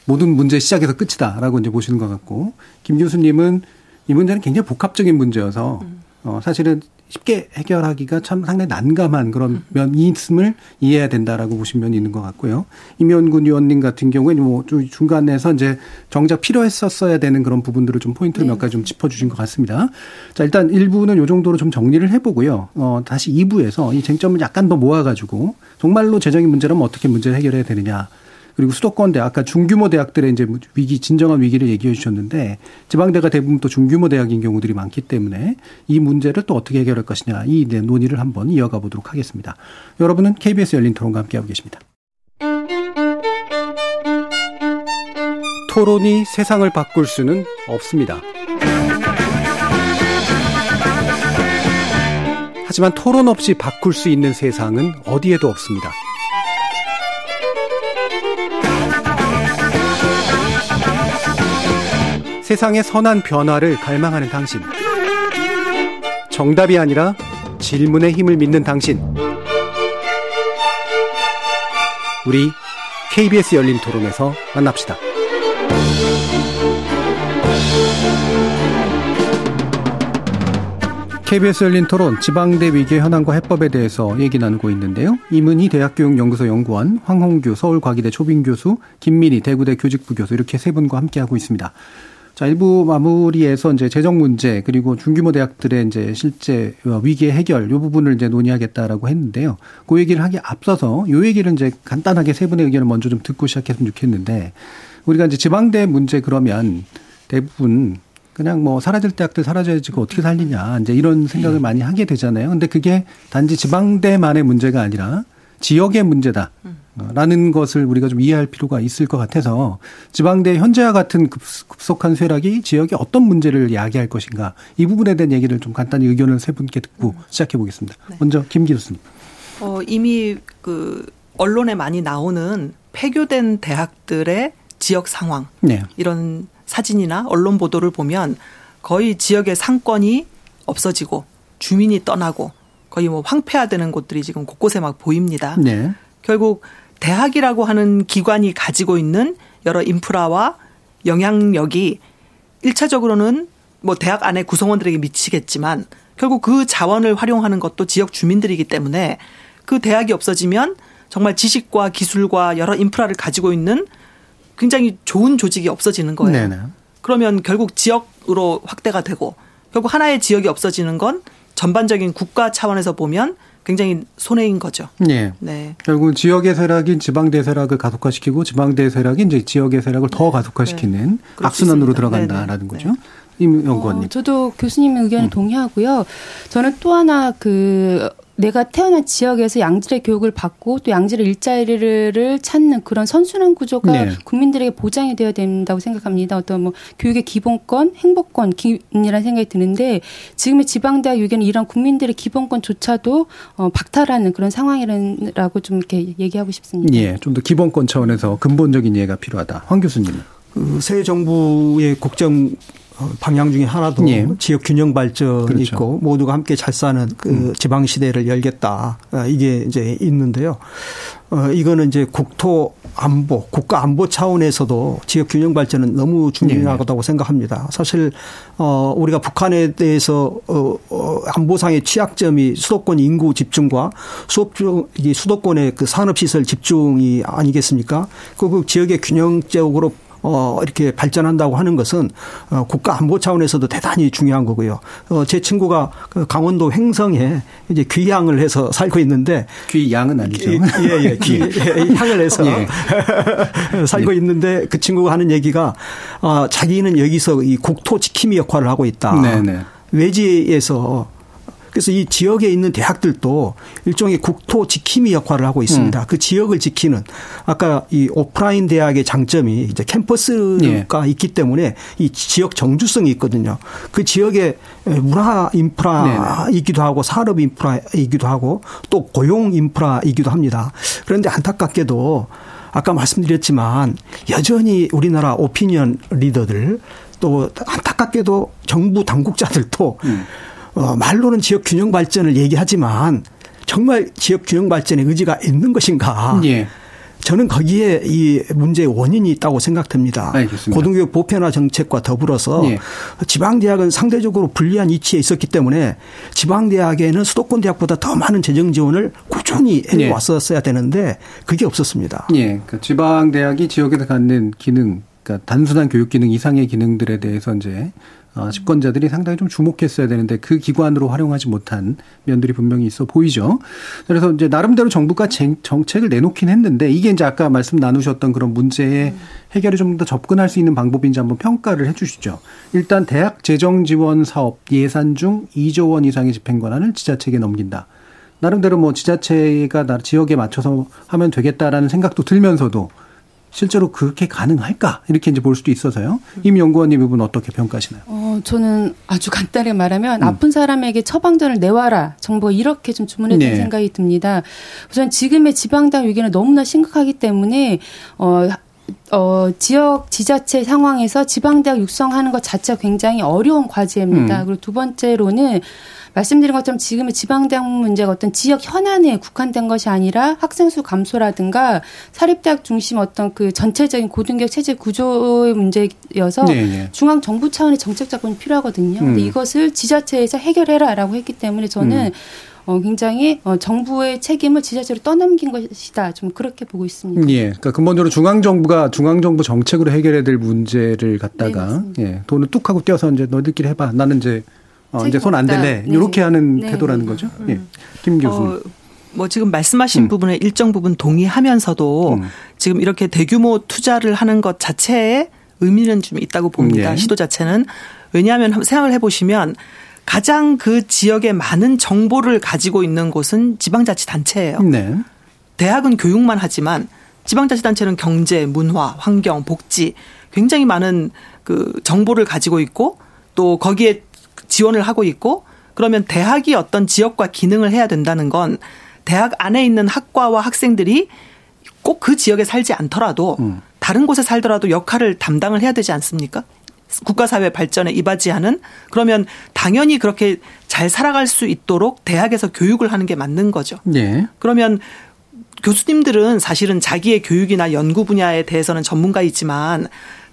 모든 문제 시작에서 끝이다라고 이제 보시는 것 같고 김 교수님은 이 문제는 굉장히 복합적인 문제여서 음. 어, 사실은 쉽게 해결하기가 참 상당히 난감한 그런 면이 있음을 이해해야 된다라고 보신 면이 있는 것 같고요. 임현군 의원님 같은 경우에는 뭐 중간에서 이제 정작 필요했었어야 되는 그런 부분들을 좀 포인트를 네. 몇 가지 좀 짚어주신 것 같습니다. 자, 일단 1부는 요 정도로 좀 정리를 해보고요. 어, 다시 2부에서 이 쟁점을 약간 더 모아가지고 정말로 재정의 문제라면 어떻게 문제를 해결해야 되느냐. 그리고 수도권 대 아까 중규모 대학들의 이제 위기 진정한 위기를 얘기해 주셨는데 지방대가 대부분 또 중규모 대학인 경우들이 많기 때문에 이 문제를 또 어떻게 해결할 것이냐 이 논의를 한번 이어가 보도록 하겠습니다. 여러분은 KBS 열린 토론과 함께하고 계십니다. 토론이 세상을 바꿀 수는 없습니다. 하지만 토론 없이 바꿀 수 있는 세상은 어디에도 없습니다. 세상의 선한 변화를 갈망하는 당신. 정답이 아니라 질문의 힘을 믿는 당신. 우리 KBS 열린 토론에서 만납시다. KBS 열린 토론 지방대 위기 현황과 해법에 대해서 얘기 나누고 있는데요. 이문희 대학교육연구소 연구원, 황홍규 서울과기대 초빙 교수, 김민희 대구대 교직부 교수 이렇게 세 분과 함께하고 있습니다. 자, 일부 마무리에서 이제 재정 문제 그리고 중규모 대학들의 이제 실제 위기 해결 요 부분을 이제 논의하겠다라고 했는데요. 그 얘기를 하기 앞서서 요 얘기를 이제 간단하게 세 분의 의견을 먼저 좀 듣고 시작했으면 좋겠는데 우리가 이제 지방대 문제 그러면 대부분 그냥 뭐 사라질 대학들 사라져야지 그 어떻게 살리냐 이제 이런 생각을 네. 많이 하게 되잖아요. 근데 그게 단지 지방대만의 문제가 아니라 지역의 문제다. 라는 것을 우리가 좀 이해할 필요가 있을 것 같아서 지방대 현재와 같은 급속한 쇠락이 지역에 어떤 문제를 야기할 것인가 이 부분에 대한 얘기를 좀 간단히 의견을 세 분께 듣고 음. 시작해 보겠습니다. 네. 먼저 김 교수님. 어, 이미 그 언론에 많이 나오는 폐교된 대학들의 지역 상황 네. 이런 사진이나 언론 보도를 보면 거의 지역의 상권이 없어지고 주민이 떠나고 거의 뭐 황폐화되는 곳들이 지금 곳곳에 막 보입니다. 네. 결국 대학이라고 하는 기관이 가지고 있는 여러 인프라와 영향력이 1차적으로는 뭐 대학 안에 구성원들에게 미치겠지만 결국 그 자원을 활용하는 것도 지역 주민들이기 때문에 그 대학이 없어지면 정말 지식과 기술과 여러 인프라를 가지고 있는 굉장히 좋은 조직이 없어지는 거예요. 네네. 그러면 결국 지역 지역으로 확대가 되고 결국 하나의 지역이 없어지는 건 전반적인 국가 차원에서 보면 굉장히 손해인 거죠. 네. 네. 결국은 지역의 세락인 지방 대 세락을 가속화시키고 지방 대 세락이 이제 지역의 세락을 더 네. 가속화시키는 네. 악순환으로 들어간다라는 네네. 거죠. 임 연구원님. 어, 저도 교수님의 의견에 음. 동의하고요. 저는 또 하나 그 내가 태어난 지역에서 양질의 교육을 받고 또 양질의 일자리를 찾는 그런 선순환 구조가 네. 국민들에게 보장이 되어야 된다고 생각합니다. 어떤 뭐 교육의 기본권, 행복권이라는 생각이 드는데 지금의 지방대학 유교는 이런 국민들의 기본권조차도 어, 박탈하는 그런 상황이라고 좀 이렇게 얘기하고 싶습니다. 예, 좀 더 기본권 차원에서 근본적인 이해가 필요하다. 황 교수님. 그 새 정부의 국정 어, 방향 중에 하나도 예. 지역 균형 발전이 그렇죠. 있고 모두가 함께 잘 사는 그 음. 지방 시대를 열겠다 아, 이게 이제 있는데요. 어 이거는 이제 국토 안보, 국가 안보 차원에서도 지역 균형 발전은 너무 중요하다고 네. 생각합니다. 사실 어 우리가 북한에 대해서 어, 어 안보상의 취약점이 수도권 인구 집중과 수업 이 수도권의 그 산업 시설 집중이 아니겠습니까? 그, 그 지역의 균형적으로 어, 이렇게 발전한다고 하는 것은 어, 국가 안보 차원에서도 대단히 중요한 거고요. 어, 제 친구가 그 강원도 횡성에 이제 귀향을 해서 살고 있는데 귀양은 아니죠. 예, 예, 귀, 예, 향을 해서 예. 살고 예. 있는데 그 친구가 하는 얘기가 어, 자기는 여기서 이 국토 지킴이 역할을 하고 있다. 네네. 네. 외지에서 그래서 이 지역에 있는 대학들도 일종의 국토 지킴이 역할을 하고 있습니다. 음. 그 지역을 지키는 아까 이 오프라인 대학의 장점이 이제 캠퍼스가 예. 있기 때문에 이 지역 정주성이 있거든요. 그 지역에 문화 인프라이기도 하고 산업 인프라이기도 하고 또 고용 인프라이기도 합니다. 그런데 안타깝게도 아까 말씀드렸지만 여전히 우리나라 오피니언 리더들 또 안타깝게도 정부 당국자들도 음. 어, 말로는 지역 균형 발전을 얘기하지만 정말 지역 균형 발전의 의지가 있는 것인가? 예. 저는 거기에 이 문제의 원인이 있다고 생각됩니다. 알겠습니다. 고등교육 보편화 정책과 더불어서 예. 지방대학은 상대적으로 불리한 위치에 있었기 때문에 지방대학에는 수도권 대학보다 더 많은 재정 지원을 꾸준히 해왔었어야 되는데 그게 없었습니다. 예. 그러니까 지방대학이 지역에서 갖는 기능, 그러니까 단순한 교육 기능 이상의 기능들에 대해서 이제 어, 집권자들이 상당히 좀 주목했어야 되는데 그 기관으로 활용하지 못한 면들이 분명히 있어 보이죠. 그래서 이제 나름대로 정부가 정책을 내놓긴 했는데 이게 이제 아까 말씀 나누셨던 그런 문제에 해결에 좀 더 접근할 수 있는 방법인지 한번 평가를 해 주시죠. 일단 대학 재정 지원 사업 예산 중 2조 원 이상의 집행 권한을 지자체에게 넘긴다. 나름대로 뭐 지자체가 지역에 맞춰서 하면 되겠다라는 생각도 들면서도 실제로 그렇게 가능할까 이렇게 이제 볼 수도 있어서요. 임 연구원님 부분 어떻게 평가하시나요? 어, 저는 아주 간단히 말하면 음. 아픈 사람에게 처방전을 내와라 정부가 이렇게 좀 주문했던 네. 생각이 듭니다. 우선 지금의 지방당 위기는 너무나 심각하기 때문에 어. 어, 지역 지자체 상황에서 지방대학 육성하는 것 자체가 굉장히 어려운 과제입니다. 음. 그리고 두 번째로는 말씀드린 것처럼 지금의 지방대학 문제가 어떤 지역 현안에 국한된 것이 아니라 학생 수 감소라든가 사립대학 중심 어떤 그 전체적인 고등교육 체제 구조의 문제여서 네네. 네. 중앙 정부 차원의 정책 자본이 필요하거든요. 음. 근데 이것을 지자체에서 해결해라라고 했기 때문에 저는 음. 어, 굉장히 어, 정부의 책임을 지자체로 떠넘긴 것이다. 좀 그렇게 보고 있습니다. 예. 그러니까 근본적으로 중앙 정부가 중앙 정부 정책으로 해결해야 될 문제를 갖다가 네, 예. 돈을 뚝 하고 떼어서 이제 너희들끼리 해봐. 나는 이제 어, 이제 손 안 댈래. 네. 이렇게 하는 네. 태도라는 거죠. 음. 예. 김 교수님. 어, 뭐 지금 말씀하신 음. 부분에 일정 부분 동의하면서도 음. 지금 이렇게 대규모 투자를 하는 것 자체에 의미는 좀 있다고 봅니다. 음, 예. 시도 자체는 왜냐하면 생각을 해보시면 가장 그 지역에 많은 정보를 가지고 있는 곳은 지방자치단체예요. 네. 대학은 교육만 하지만 지방자치단체는 경제, 문화, 환경, 복지 굉장히 많은 그 정보를 가지고 있고 또 거기에 지원을 하고 있고 그러면 대학이 어떤 지역과 기능을 해야 된다는 건 대학 안에 있는 학과와 학생들이 꼭 그 지역에 살지 않더라도 음. 다른 곳에 살더라도 역할을 담당을 해야 되지 않습니까? 국가사회 발전에 이바지하는 그러면 당연히 그렇게 잘 살아갈 수 있도록 대학에서 교육을 하는 게 맞는 거죠. 네. 그러면 교수님들은 사실은 자기의 교육이나 연구 분야에 대해서는 전문가이지만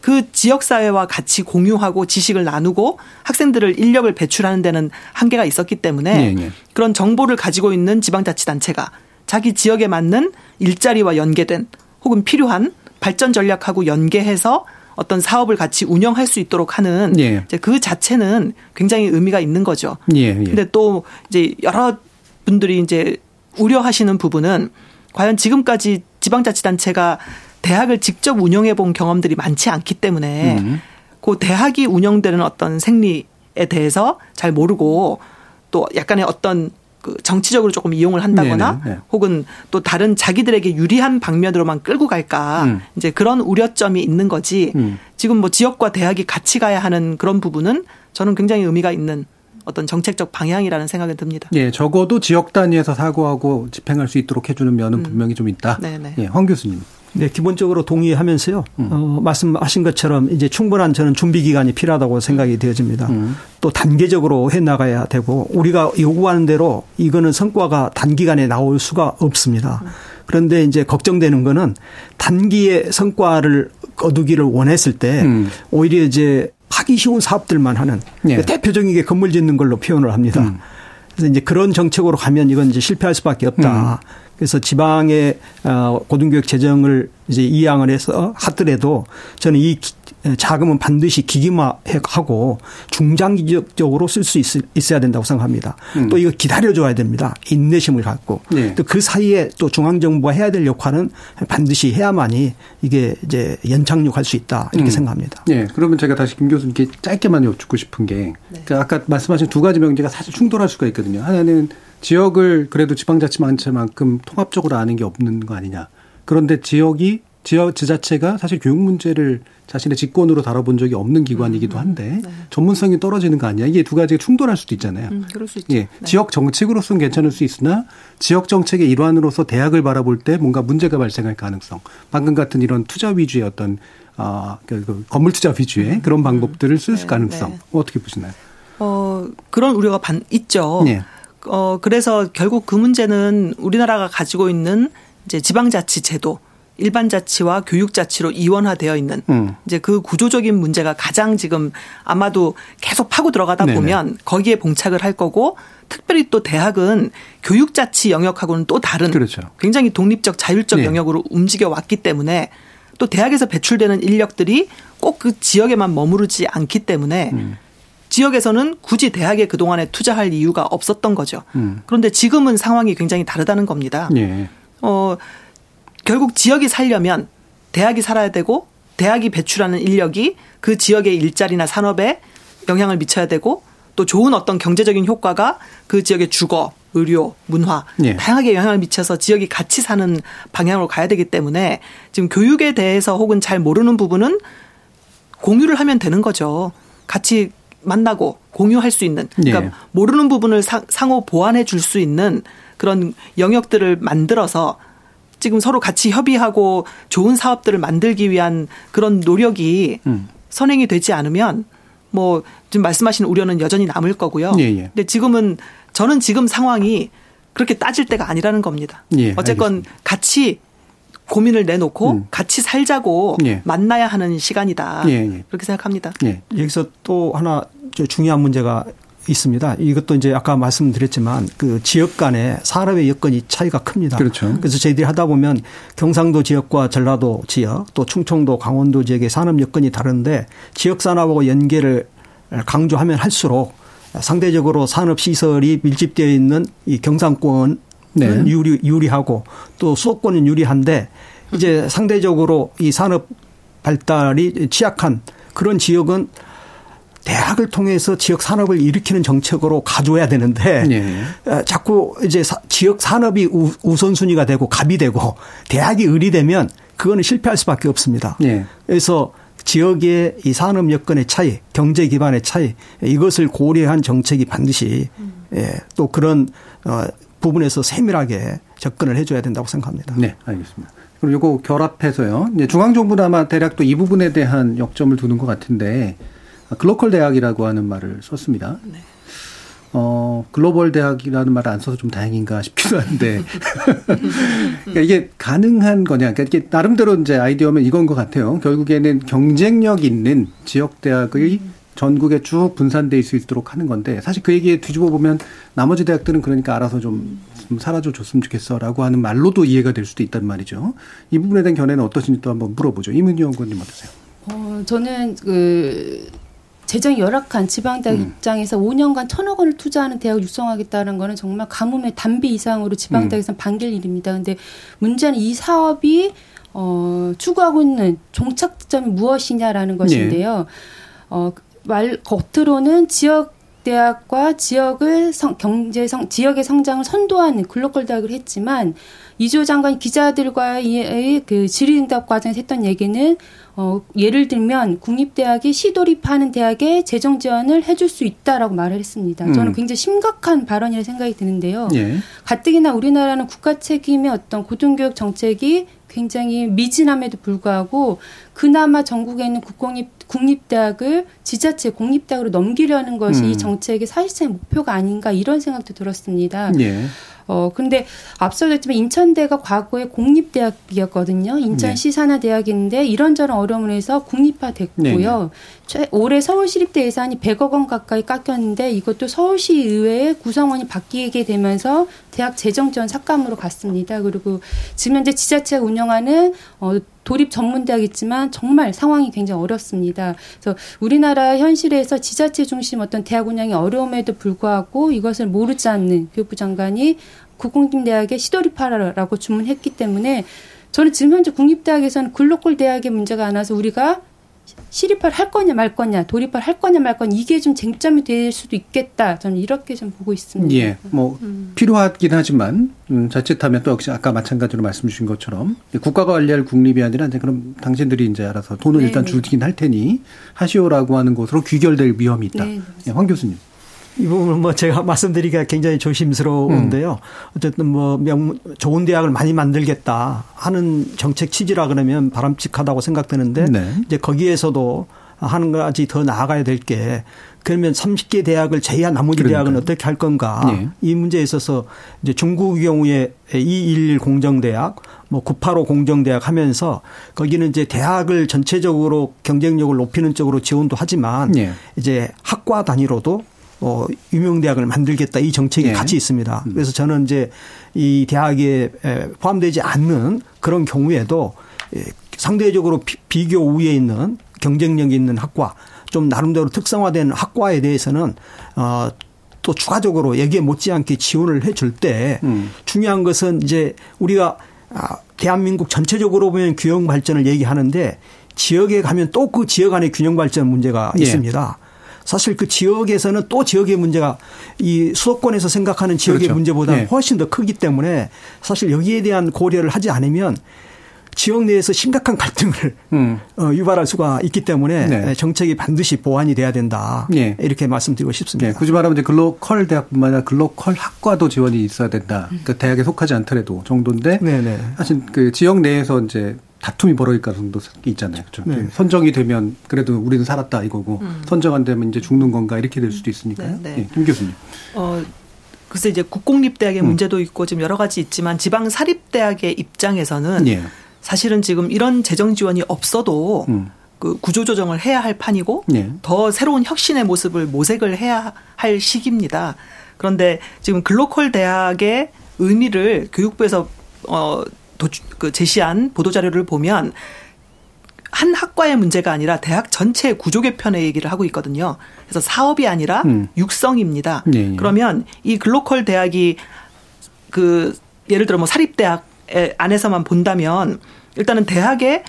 그 지역 사회와 같이 공유하고 지식을 나누고 학생들을 인력을 배출하는 데는 한계가 있었기 때문에 네, 네. 그런 정보를 가지고 있는 지방자치단체가 자기 지역에 맞는 일자리와 연계된 혹은 필요한 발전 전략하고 연계해서 어떤 사업을 같이 운영할 수 있도록 하는 예. 이제 그 자체는 굉장히 의미가 있는 거죠. 예, 예. 근데 또 이제 여러 분들이 이제 우려하시는 부분은 과연 지금까지 지방자치단체가 대학을 직접 운영해 본 경험들이 많지 않기 때문에 음. 그 대학이 운영되는 어떤 생리에 대해서 잘 모르고 또 약간의 어떤 그 정치적으로 조금 이용을 한다거나 네네, 네. 혹은 또 다른 자기들에게 유리한 방면으로만 끌고 갈까 음. 이제 그런 우려점이 있는 거지 음. 지금 뭐 지역과 대학이 같이 가야 하는 그런 부분은 저는 굉장히 의미가 있는 어떤 정책적 방향이라는 생각이 듭니다. 예, 적어도 지역 단위에서 사고하고 집행할 수 있도록 해주는 면은 음. 분명히 좀 있다. 네네. 예, 황 교수님. 네, 기본적으로 동의하면서요. 음. 어, 말씀하신 것처럼 이제 충분한 저는 준비 기간이 필요하다고 생각이 되어집니다. 음. 또 단계적으로 해 나가야 되고 우리가 요구하는 대로 이거는 성과가 단기간에 나올 수가 없습니다. 그런데 이제 걱정되는 거는 단기의 성과를 거두기를 원했을 때 음. 오히려 이제 하기 쉬운 사업들만 하는 네. 대표적인 게 건물 짓는 걸로 표현을 합니다. 음. 그래서 이제 그런 정책으로 가면 이건 이제 실패할 수밖에 없다. 음. 그래서 지방의 어, 고등교육 재정을 이제 이양을 해서 하더라도 저는 이 자금은 반드시 기기화하고 중장기적으로 쓸 수 있어야 된다고 생각합니다. 음. 또 이거 기다려줘야 됩니다. 인내심을 갖고 네. 또그 사이에 또 중앙정부가 해야 될 역할은 반드시 해야만이 이게 이제 연착륙할 수 있다 이렇게 음. 생각합니다. 네. 그러면 제가 다시 김 교수님께 짧게만 여쭙고 싶은 게 네. 그 아까 말씀하신 두 가지 명제가 사실 충돌할 수가 있거든요. 하나는 지역을 그래도 지방자치단체만큼 통합적으로 아는 게 없는 거 아니냐. 그런데 지역이 지역 지자체가 사실 교육 문제를 자신의 직권으로 다뤄본 적이 없는 기관이기도 음, 한데 네. 전문성이 떨어지는 거 아니야? 이게 두 가지가 충돌할 수도 있잖아요. 음, 그럴 수 있죠. 예, 네. 지역 정책으로서는 괜찮을 수 있으나 지역 정책의 일환으로서 대학을 바라볼 때 뭔가 문제가 발생할 가능성. 방금 같은 이런 투자 위주의 어떤 아, 그, 그 건물 투자 위주의 음, 그런 방법들을 쓸 네, 가능성 네. 어떻게 보시나요? 어, 그런 우려가 반, 있죠. 네. 어, 그래서 결국 그 문제는 우리나라가 가지고 있는 이제 지방자치 제도 일반자치와 교육자치로 이원화되어 있는 음. 이제 그 구조적인 문제가 가장 지금 아마도 계속 파고 들어가다 네네. 보면 거기에 봉착을 할 거고 특별히 또 대학은 교육자치 영역하고는 또 다른 그렇죠. 굉장히 독립적 자율적 네. 영역으로 움직여 왔기 때문에 또 대학에서 배출되는 인력들이 꼭 그 지역에만 머무르지 않기 때문에 음. 지역에서는 굳이 대학에 그동안에 투자할 이유가 없었던 거죠. 음. 그런데 지금은 상황이 굉장히 다르다는 겁니다. 네. 어, 결국 지역이 살려면 대학이 살아야 되고 대학이 배출하는 인력이 그 지역의 일자리나 산업에 영향을 미쳐야 되고 또 좋은 어떤 경제적인 효과가 그 지역의 주거, 의료, 문화 예. 다양하게 영향을 미쳐서 지역이 같이 사는 방향으로 가야 되기 때문에 지금 교육에 대해서 혹은 잘 모르는 부분은 공유를 하면 되는 거죠. 같이 만나고 공유할 수 있는 그러니까 예. 모르는 부분을 상호 보완해 줄 수 있는 그런 영역들을 만들어서 지금 서로 같이 협의하고 좋은 사업들을 만들기 위한 그런 노력이 음. 선행이 되지 않으면 뭐 지금 말씀하신 우려는 여전히 남을 거고요. 예, 예. 근데 지금은 저는 지금 상황이 그렇게 따질 때가 아니라는 겁니다. 예, 어쨌건 알겠습니다. 같이 고민을 내놓고 음. 같이 살자고 예. 만나야 하는 시간이다. 예, 예. 그렇게 생각합니다. 예. 여기서 또 하나 중요한 문제가 있습니다. 이것도 이제 아까 말씀드렸지만 그 지역 간의 산업의 여건이 차이가 큽니다. 그렇죠. 그래서 저희들이 하다 보면 경상도 지역과 전라도 지역 또 충청도 강원도 지역의 산업 여건이 다른데 지역 산업하고 연계를 강조하면 할수록 상대적으로 산업 시설이 밀집되어 있는 이 경상권은 네. 유리 유리하고 또 수도권은 유리한데 이제 상대적으로 이 산업 발달이 취약한 그런 지역은 대학을 통해서 지역 산업을 일으키는 정책으로 가져야 되는데 네. 자꾸 이제 지역 산업이 우선순위가 되고 갑이 되고 대학이 의리되면 그거는 실패할 수밖에 없습니다. 네. 그래서 지역의 이 산업 여건의 차이, 경제 기반의 차이 이것을 고려한 정책이 반드시 예, 또 그런 어 부분에서 세밀하게 접근을 해줘야 된다고 생각합니다. 네, 알겠습니다. 그럼 요거 결합해서요. 이제 중앙정부는 아마 대략 또 이 부분에 대한 역점을 두는 것 같은데 글로컬 대학이라고 하는 말을 썼습니다. 네. 어, 글로벌 대학이라는 말을 안 써서 좀 다행인가 싶기도 한데. 그러니까 이게 가능한 거냐. 그러니까 이게 나름대로 이제 아이디어면 이건 것 같아요. 결국에는 경쟁력 있는 지역 대학의 전국에 쭉 분산돼 있을 수 있도록 하는 건데 사실 그 얘기에 뒤집어 보면 나머지 대학들은 그러니까 알아서 좀, 좀 사라져 줬으면 좋겠어라고 하는 말로도 이해가 될 수도 있단 말이죠. 이 부분에 대한 견해는 어떠신지 또 한번 물어보죠. 이문희 연구원님 어떠세요? 어, 저는 그 재정이 열악한 지방대학 음. 입장에서 5년간 천억 원을 투자하는 대학을 육성하겠다는 거는 정말 가뭄의 단비 이상으로 지방대학에서는 음. 반길 일입니다. 근데 문제는 이 사업이 어, 추구하고 있는 종착점이 무엇이냐라는 것인데요. 네. 어, 말 겉으로는 지역 대학과 지역을 성, 경제 성, 지역의 성장을 선도하는 글로컬 대학을 했지만 이조 장관 기자들과의 그 질의응답 과정에서 했던 얘기는 어, 예를 들면 국립대학이 시도립하는 대학에 재정 지원을 해줄 수 있다라고 말을 했습니다. 저는 음. 굉장히 심각한 발언이라 생각이 드는데요. 예. 가뜩이나 우리나라는 국가 책임의 어떤 고등교육 정책이 굉장히 미진함에도 불구하고 그나마 전국에 있는 국공립 국립대학을 지자체 공립대학으로 넘기려는 것이 음. 이 정책의 사실상의 목표가 아닌가 이런 생각도 들었습니다. 예. 어, 근데 앞서도 했지만 인천대가 과거에 공립대학이었거든요. 인천시 네. 산하대학인데 이런저런 어려움을 해서 국립화 됐고요. 네. 올해 서울시립대 예산이 100억 원 가까이 깎였는데 이것도 서울시 의회의 구성원이 바뀌게 되면서 대학 재정 지원 삭감으로 갔습니다. 그리고 지금 현재 지자체가 운영하는 어, 도립 전문 대학 있지만 정말 상황이 굉장히 어렵습니다. 그래서 우리나라 현실에서 지자체 중심 어떤 대학 운영이 어려움에도 불구하고 이것을 모르지 않는 교육부 장관이 국공립대학에 시도립하라라고 주문했기 때문에 저는 지금 현재 국립대학에서는 글로컬 대학의 문제가 안 와서 우리가 시립화를 할 거냐 말 거냐, 도립화를 할 거냐 말 거냐 이게 좀 쟁점이 될 수도 있겠다. 저는 이렇게 좀 보고 있습니다. 예, 뭐 음. 필요하긴 하지만 음, 자칫하면 또 역시 아까 마찬가지로 말씀 주신 것처럼 국가가 관리할 국립이 아니라 이제 그럼 당신들이 이제 알아서 돈을 네 일단 주긴 할 테니 하시오라고 하는 것으로 귀결될 위험이 있다. 네, 예, 황 교수님. 이 부분은 뭐 제가 말씀드리기가 굉장히 조심스러운데요. 음. 어쨌든 뭐 명, 좋은 대학을 많이 만들겠다 하는 정책 취지라 그러면 바람직하다고 생각되는데 네. 이제 거기에서도 하는 가지 더 나아가야 될 게 그러면 30개 대학을 제외한 나머지 그러니까요. 대학은 어떻게 할 건가 네. 이 문제에 있어서 이제 중국의 경우에 211 공정대학 뭐985 공정대학 하면서 거기는 이제 대학을 전체적으로 경쟁력을 높이는 쪽으로 지원도 하지만 네. 이제 학과 단위로도 어, 유명 대학을 만들겠다 이 정책이 네. 같이 있습니다. 음. 그래서 저는 이제 이 대학에 포함되지 않는 그런 경우에도 상대적으로 비교 우위에 있는 경쟁력 있는 학과 좀 나름대로 특성화된 학과에 대해서는 어, 또 추가적으로 여기에 못지않게 지원을 해줄 때 음. 중요한 것은 이제 우리가 아, 대한민국 전체적으로 보면 균형 발전을 얘기하는데 지역에 가면 또 그 지역 안에 균형 발전 문제가 예. 있습니다. 사실 그 지역에서는 또 지역의 문제가 이 수도권에서 생각하는 지역의 그렇죠. 문제보다 네. 훨씬 더 크기 때문에 사실 여기에 대한 고려를 하지 않으면 지역 내에서 심각한 갈등을 음. 어, 유발할 수가 있기 때문에 네. 정책이 반드시 보완이 돼야 된다. 네. 이렇게 말씀드리고 싶습니다. 네. 굳이 말하면 이제 글로컬 대학뿐만 아니라 글로컬 학과도 지원이 있어야 된다. 그러니까 대학에 속하지 않더라도 정도인데 네네. 네. 사실 그 지역 내에서 이제 다툼이 벌어질 가능성도 있잖아요. 그렇죠? 네. 선정이 되면 그래도 우리는 살았다 이거고 음. 선정 안 되면 이제 죽는 건가 이렇게 될 수도 있으니까요. 네, 네. 네, 김 교수님. 어, 글쎄 이제 국공립대학의 음. 문제도 있고 지금 여러 가지 있지만 지방 사립대학의 입장에서는 예. 사실은 지금 이런 재정 지원이 없어도 음. 그 구조 조정을 해야 할 판이고 예. 더 새로운 혁신의 모습을 모색을 해야 할 시기입니다. 그런데 지금 글로컬 대학의 의미를 교육부에서 어 도주, 그 제시한 보도 자료를 보면 한 학과의 문제가 아니라 대학 전체 구조 개편의 얘기를 하고 있거든요. 그래서 사업이 아니라 음. 육성입니다. 네, 네. 그러면 이 글로컬 대학이 그 예를 들어 뭐 사립대학 안에서만 본다면 일단은 대학의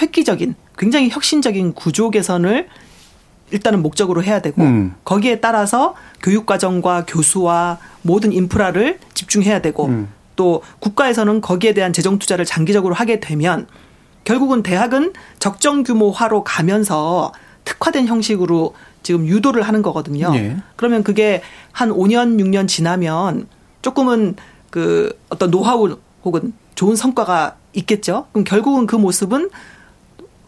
획기적인 굉장히 혁신적인 구조 개선을 일단은 목적으로 해야 되고 음. 거기에 따라서 교육 과정과 교수와 모든 인프라를 집중해야 되고 음. 또 국가에서는 거기에 대한 재정 투자를 장기적으로 하게 되면 결국은 대학은 적정 규모화로 가면서 특화된 형식으로 지금 유도를 하는 거거든요. 네. 그러면 그게 한 5년, 6년 지나면 조금은 그 어떤 노하우 혹은 좋은 성과가 있겠죠. 그럼 결국은 그 모습은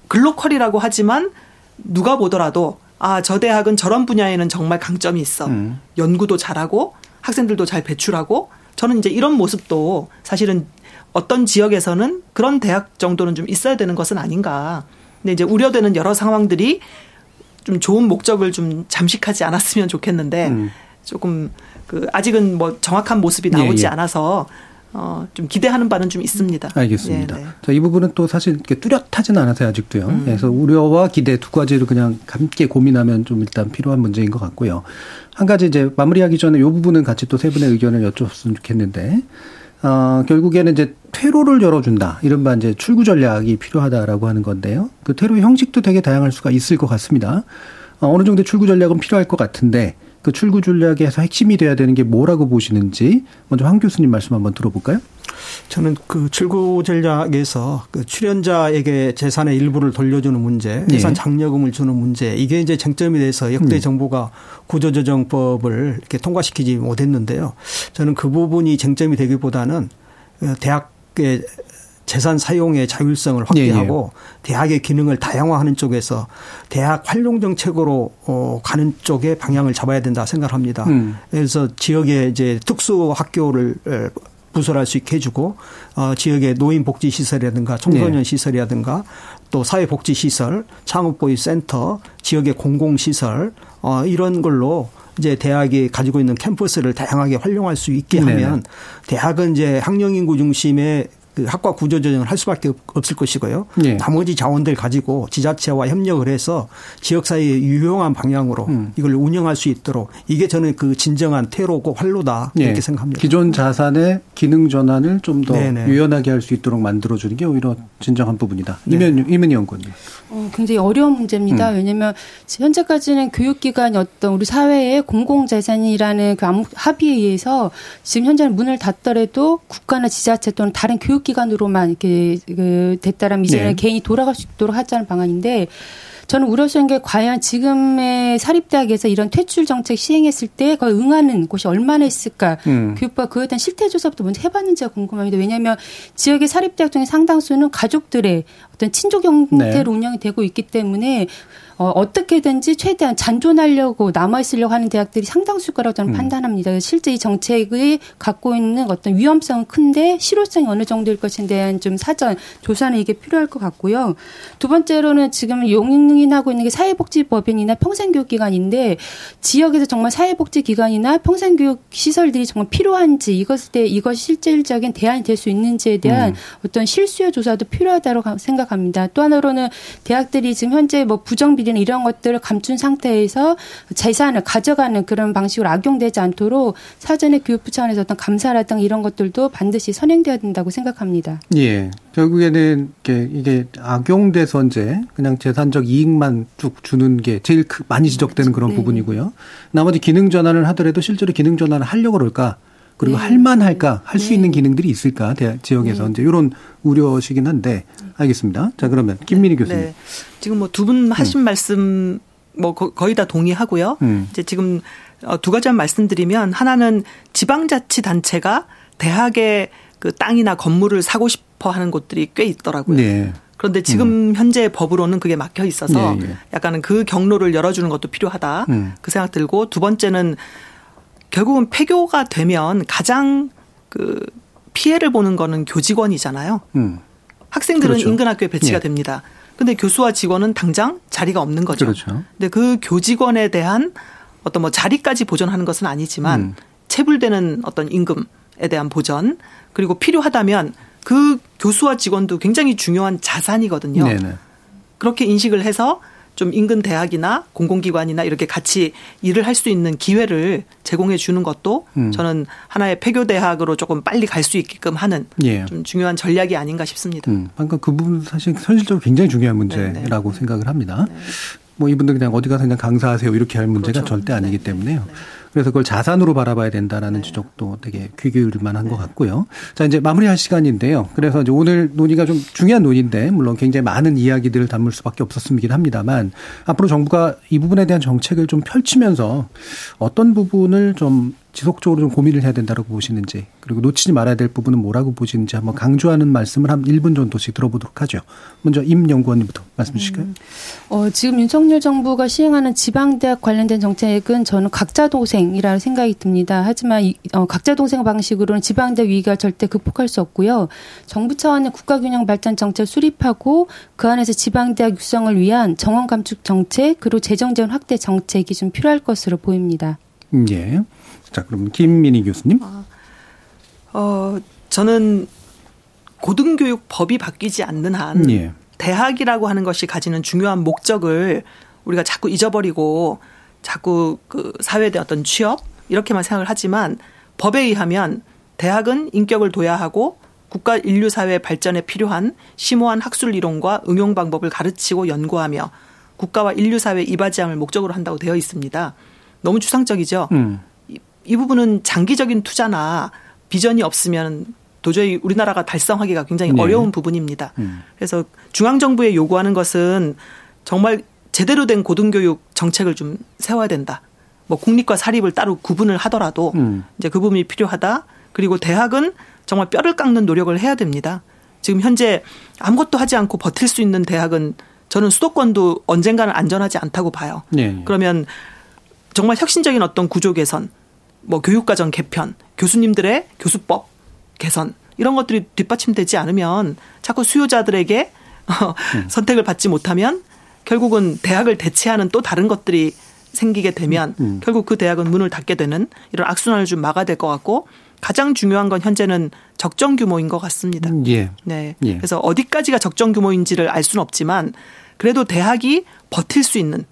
글로컬이라고 하지만 누가 보더라도 아, 저 대학은 저런 분야에는 정말 강점이 있어. 음. 연구도 잘하고 학생들도 잘 배출하고 저는 이제 이런 모습도 사실은 어떤 지역에서는 그런 대학 정도는 좀 있어야 되는 것은 아닌가. 근데 이제 우려되는 여러 상황들이 좀 좋은 목적을 좀 잠식하지 않았으면 좋겠는데 음. 조금 그 아직은 뭐 정확한 모습이 나오지 예, 예. 않아서 어, 좀 기대하는 바는 좀 있습니다. 알겠습니다. 네, 네. 자, 이 부분은 또 사실 이렇게 뚜렷하지는 않아서요, 아직도요. 음. 그래서 우려와 기대 두 가지를 그냥 함께 고민하면 좀 일단 필요한 문제인 것 같고요. 한 가지 이제 마무리하기 전에 이 부분은 같이 또 세 분의 의견을 여쭤봤으면 좋겠는데, 어, 결국에는 이제 퇴로를 열어준다. 이른바 이제 출구 전략이 필요하다라고 하는 건데요. 그 퇴로 형식도 되게 다양할 수가 있을 것 같습니다. 어, 어느 정도 출구 전략은 필요할 것 같은데, 그 출구 전략에서 핵심이 돼야 되는 게 뭐라고 보시는지 먼저 황 교수님 말씀 한번 들어볼까요? 저는 그 출구 전략에서 그 출연자에게 재산의 일부를 돌려주는 문제, 예산 장려금을 주는 문제 이게 이제 쟁점이 돼서 역대 음. 정부가 구조조정법을 이렇게 통과시키지 못했는데요. 저는 그 부분이 쟁점이 되기보다는 대학 의 재산 사용의 자율성을 확대하고 예, 예. 대학의 기능을 다양화하는 쪽에서 대학 활용 정책으로 어 가는 쪽에 방향을 잡아야 된다 생각합니다. 음. 그래서 지역에 이제 특수 학교를 부설할 수 있게 해주고 어 지역의 노인 복지 시설이라든가 청소년 네. 시설이라든가 또 사회복지 시설, 창업보유 센터, 지역의 공공 시설 어 이런 걸로 이제 대학이 가지고 있는 캠퍼스를 다양하게 활용할 수 있게 하면 네 대학은 이제 학령 인구 중심의 그 학과 구조 조정을 할 수밖에 없을 것이고요. 네. 나머지 자원들 가지고 지자체와 협력을 해서 지역사회의 유용한 방향으로 음. 이걸 운영할 수 있도록 이게 저는 그 진정한 퇴로고 활로다 이렇게 네. 생각합니다. 기존 자산의 기능 전환을 좀 더 유연하게 할 수 있도록 만들어주는 게 오히려 진정한 부분이다. 네. 이면 이면희 연구원님. 어, 굉장히 어려운 문제입니다. 음. 왜냐하면 현재까지는 교육기관이 어떤 우리 사회의 공공재산이라는 그 합의에 의해서 지금 현재는 문을 닫더라도 국가나 지자체 또는 다른 교육기관 기관으로만 이렇게 그 됐다라면 이제는 네. 개인이 돌아갈 수 있도록 하자는 방안인데 저는 우려스러운 게 과연 지금의 사립대학에서 이런 퇴출 정책 시행했을 때 거의 응하는 곳이 얼마나 있을까. 음. 교육부가 그에 대한 실태조사부터 먼저 해봤는지가 궁금합니다. 왜냐하면 지역의 사립대학 중에 상당수는 가족들의 어떤 친족 형태로 네. 운영이 되고 있기 때문에 어, 어떻게든지 최대한 잔존하려고 남아있으려고 하는 대학들이 상당수일 거라고 저는 음. 판단합니다. 실제 이 정책이 갖고 있는 어떤 위험성은 큰데 실효성이 어느 정도일 것에 대한 좀 사전 조사는 이게 필요할 것 같고요. 두 번째로는 지금 용인하고 있는 게 사회복지법인이나 평생교육기관인데 지역에서 정말 사회복지기관이나 평생교육 시설들이 정말 필요한지 이것에 이것이 실질적인 대안이 될 수 있는지에 대한 음. 어떤 실수요 조사도 필요하다고 생각합니다. 또 하나로는 대학들이 지금 현재 뭐 부정비리 비리는 이런 것들을 감춘 상태에서 재산을 가져가는 그런 방식으로 악용되지 않도록 사전에 교육부 차원에서 어떤 감사라든가 이런 것들도 반드시 선행돼야 된다고 생각합니다. 예. 결국에는 이게, 이게 악용돼서 이제 그냥 재산적 이익만 쭉 주는 게 제일 많이 지적되는 그런 네. 부분이고요. 나머지 기능 전환을 하더라도 실제로 기능 전환을 하려고 그럴까? 그리고 네. 할만할까? 할수 네. 있는 기능들이 있을까? 대학 지역에서 네. 이제 이런 우려시긴 한데 알겠습니다. 자 그러면 김민희 네. 교수님. 네. 지금 뭐 두 분 하신 음. 말씀 뭐 거의 다 동의하고요. 음. 이제 지금 어, 두 가지만 말씀드리면 하나는 지방자치단체가 대학의 그 땅이나 건물을 사고 싶어 하는 곳들이 꽤 있더라고요. 네. 그런데 지금 음. 현재 법으로는 그게 막혀 있어서 네, 네. 약간은 그 경로를 열어주는 것도 필요하다. 음. 그 생각 들고 두 번째는 결국은 폐교가 되면 가장 그 피해를 보는 거는 교직원이잖아요. 음. 학생들은 그렇죠. 인근 학교에 배치가 예. 됩니다. 근데 교수와 직원은 당장 자리가 없는 거죠. 그렇죠. 근데 그 교직원에 대한 어떤 뭐 자리까지 보존하는 것은 아니지만 음. 체불되는 어떤 임금에 대한 보전 그리고 필요하다면 그 교수와 직원도 굉장히 중요한 자산이거든요. 네네. 그렇게 인식을 해서 좀 인근 대학이나 공공기관이나 이렇게 같이 일을 할 수 있는 기회를 제공해 주는 것도 음. 저는 하나의 폐교 대학으로 조금 빨리 갈 수 있게끔 하는 예. 좀 중요한 전략이 아닌가 싶습니다. 음. 방금 그 부분 사실 현실적으로 굉장히 중요한 문제라고 네네. 생각을 합니다. 네. 뭐 이분들 그냥 어디 가서 그냥 강사하세요 이렇게 할 문제가 그렇죠. 절대 아니기 네. 때문에요. 네. 그래서 그걸 자산으로 바라봐야 된다라는 네. 지적도 되게 귀 기울일 만한 네. 것 같고요. 자, 이제 마무리할 시간인데요. 그래서 이제 오늘 논의가 좀 중요한 논의인데 물론 굉장히 많은 이야기들을 담을 수밖에 없었음이긴 합니다만 앞으로 정부가 이 부분에 대한 정책을 좀 펼치면서 어떤 부분을 좀 지속적으로 좀 고민을 해야 된다고 보시는지 그리고 놓치지 말아야 될 부분은 뭐라고 보시는지 한번 강조하는 말씀을 한 1분 정도씩 들어보도록 하죠. 먼저 임 연구원님부터 말씀 주실까요? 음. 어, 지금 윤석열 정부가 시행하는 지방대학 관련된 정책은 저는 각자 동생이라는 생각이 듭니다. 하지만 이, 어, 각자 동생 방식으로는 지방대학 위기가 절대 극복할 수 없고요. 정부 차원의 국가균형 발전 정책 수립하고 그 안에서 지방대학 육성을 위한 정원 감축 정책 그리고 재정 지원 확대 정책이 좀 필요할 것으로 보입니다. 예. 자, 그럼 김민희 교수님. 아, 어, 저는 고등교육 법이 바뀌지 않는 한 예. 대학이라고 하는 것이 가지는 중요한 목적을 우리가 자꾸 잊어버리고 자꾸 그 사회에 대한 어떤 취업 이렇게만 생각을 하지만 법에 의하면 대학은 인격을 둬야 하고 국가 인류 사회 발전에 필요한 심오한 학술 이론과 응용 방법을 가르치고 연구하며 국가와 인류 사회 이바지함을 목적으로 한다고 되어 있습니다. 너무 추상적이죠. 음. 이, 이 부분은 장기적인 투자나 비전이 없으면 도저히 우리나라가 달성하기가 굉장히 네. 어려운 부분입니다. 음. 그래서 중앙 정부에 요구하는 것은 정말 제대로 된 고등교육 정책을 좀 세워야 된다. 뭐 국립과 사립을 따로 구분을 하더라도 음. 이제 그 부분이 필요하다. 그리고 대학은 정말 뼈를 깎는 노력을 해야 됩니다. 지금 현재 아무것도 하지 않고 버틸 수 있는 대학은 저는 수도권도 언젠가는 안전하지 않다고 봐요. 네. 그러면 정말 혁신적인 어떤 구조 개선, 뭐 교육과정 개편, 교수님들의 교수법 개선 이런 것들이 뒷받침되지 않으면 자꾸 수요자들에게 음. 선택을 받지 못하면 결국은 대학을 대체하는 또 다른 것들이 생기게 되면 음. 음. 결국 그 대학은 문을 닫게 되는 이런 악순환을 좀 막아야 될 것 같고 가장 중요한 건 현재는 적정 규모인 것 같습니다. 음, 예. 네. 예. 그래서 어디까지가 적정 규모인지를 알 수는 없지만 그래도 대학이 버틸 수 있는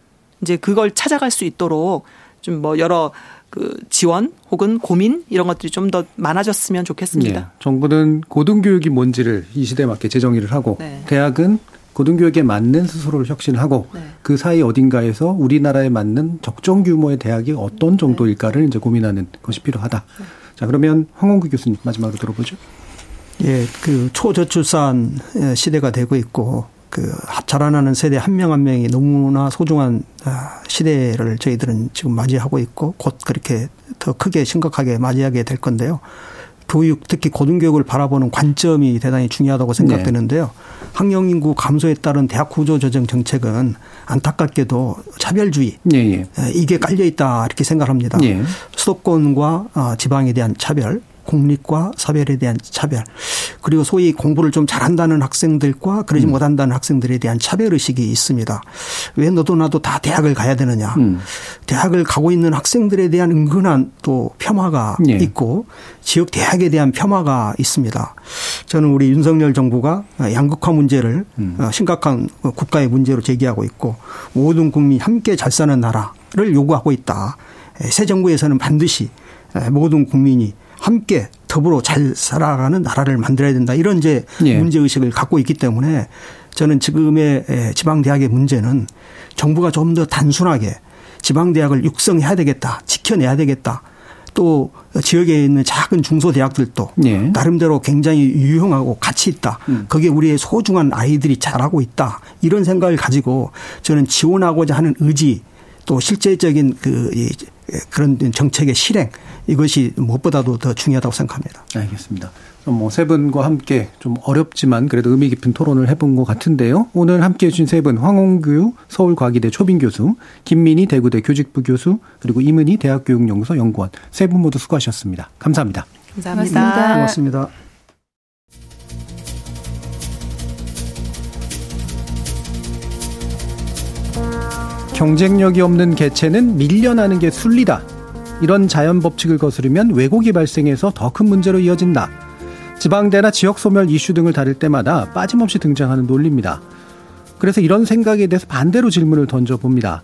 이제 그걸 찾아갈 수 있도록 좀 뭐 여러 그 지원 혹은 고민 이런 것들이 좀 더 많아졌으면 좋겠습니다. 네. 정부는 고등교육이 뭔지를 이 시대에 맞게 재정의를 하고 네. 대학은 고등교육에 맞는 스스로를 혁신하고 네. 그 사이 어딘가에서 우리나라에 맞는 적정 규모의 대학이 어떤 네. 정도일까를 이제 고민하는 것이 필요하다. 네. 자 그러면 황원구 교수님 마지막으로 들어보죠. 예, 그 초저출산 시대가 되고 있고 그 자라나는 세대 한 명한 한 명이 너무나 소중한 아, 시대를 저희들은 지금 맞이하고 있고 곧 그렇게 더 크게 심각하게 맞이하게 될 건데요. 교육 특히 고등교육을 바라보는 관점이 대단히 중요하다고 생각되는데요. 네. 학령 인구 감소에 따른 대학 구조 조정 정책은 안타깝게도 차별주의 네, 네. 이게 깔려 있다 이렇게 생각합니다. 네. 수도권과 어, 지방에 대한 차별 공립과 사별에 대한 차별 그리고 소위 공부를 좀 잘한다는 학생들과 그러지 음. 못한다는 학생들에 대한 차별 의식이 있습니다. 왜 너도 나도 다 대학을 가야 되느냐? 음. 대학을 가고 있는 학생들에 대한 은근한 또 폄하가 네. 있고 지역 대학에 대한 폄하가 있습니다. 저는 우리 윤석열 정부가 양극화 문제를 음. 어, 심각한 국가의 문제로 제기하고 있고 모든 국민이 함께 잘 사는 나라를 요구하고 있다. 새 정부에서는 반드시 모든 국민이 함께 더불어 잘 살아가는 나라를 만들어야 된다. 이런 이제 예. 문제 의식을 갖고 있기 때문에 저는 지금의 지방 대학의 문제는 정부가 좀 더 단순하게 지방 대학을 육성해야 되겠다. 지켜내야 되겠다. 또 지역에 있는 작은 중소 대학들도 예. 나름대로 굉장히 유용하고 가치 있다. 음. 거기에 우리의 소중한 아이들이 자라고 있다. 이런 생각을 가지고 저는 지원하고자 하는 의지 또 실제적인 그 그런 정책의 실행 이것이 무엇보다도 더 중요하다고 생각합니다. 알겠습니다. 뭐 세 분과 함께 좀 어렵지만 그래도 의미 깊은 토론을 해본 것 같은데요. 오늘 함께 해주신 세 분, 황홍규 서울과기대 초빙 교수, 김민희 대구대 교직부 교수, 그리고 이문희 대학교육연구소 연구원 세 분 모두 수고하셨습니다. 감사합니다. 감사합니다. 고맙습니다. 경쟁력이 없는 개체는 밀려나는 게 순리다. 이런 자연 법칙을 거스르면 왜곡이 발생해서 더 큰 문제로 이어진다. 지방대나 지역 소멸 이슈 등을 다룰 때마다 빠짐없이 등장하는 논리입니다. 그래서 이런 생각에 대해서 반대로 질문을 던져봅니다.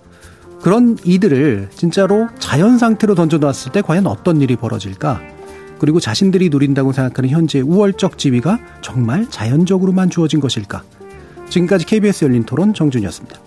그런 이들을 진짜로 자연 상태로 던져놨을 때 과연 어떤 일이 벌어질까? 그리고 자신들이 누린다고 생각하는 현재의 우월적 지위가 정말 자연적으로만 주어진 것일까? 지금까지 KBS 열린 토론 정준이었습니다.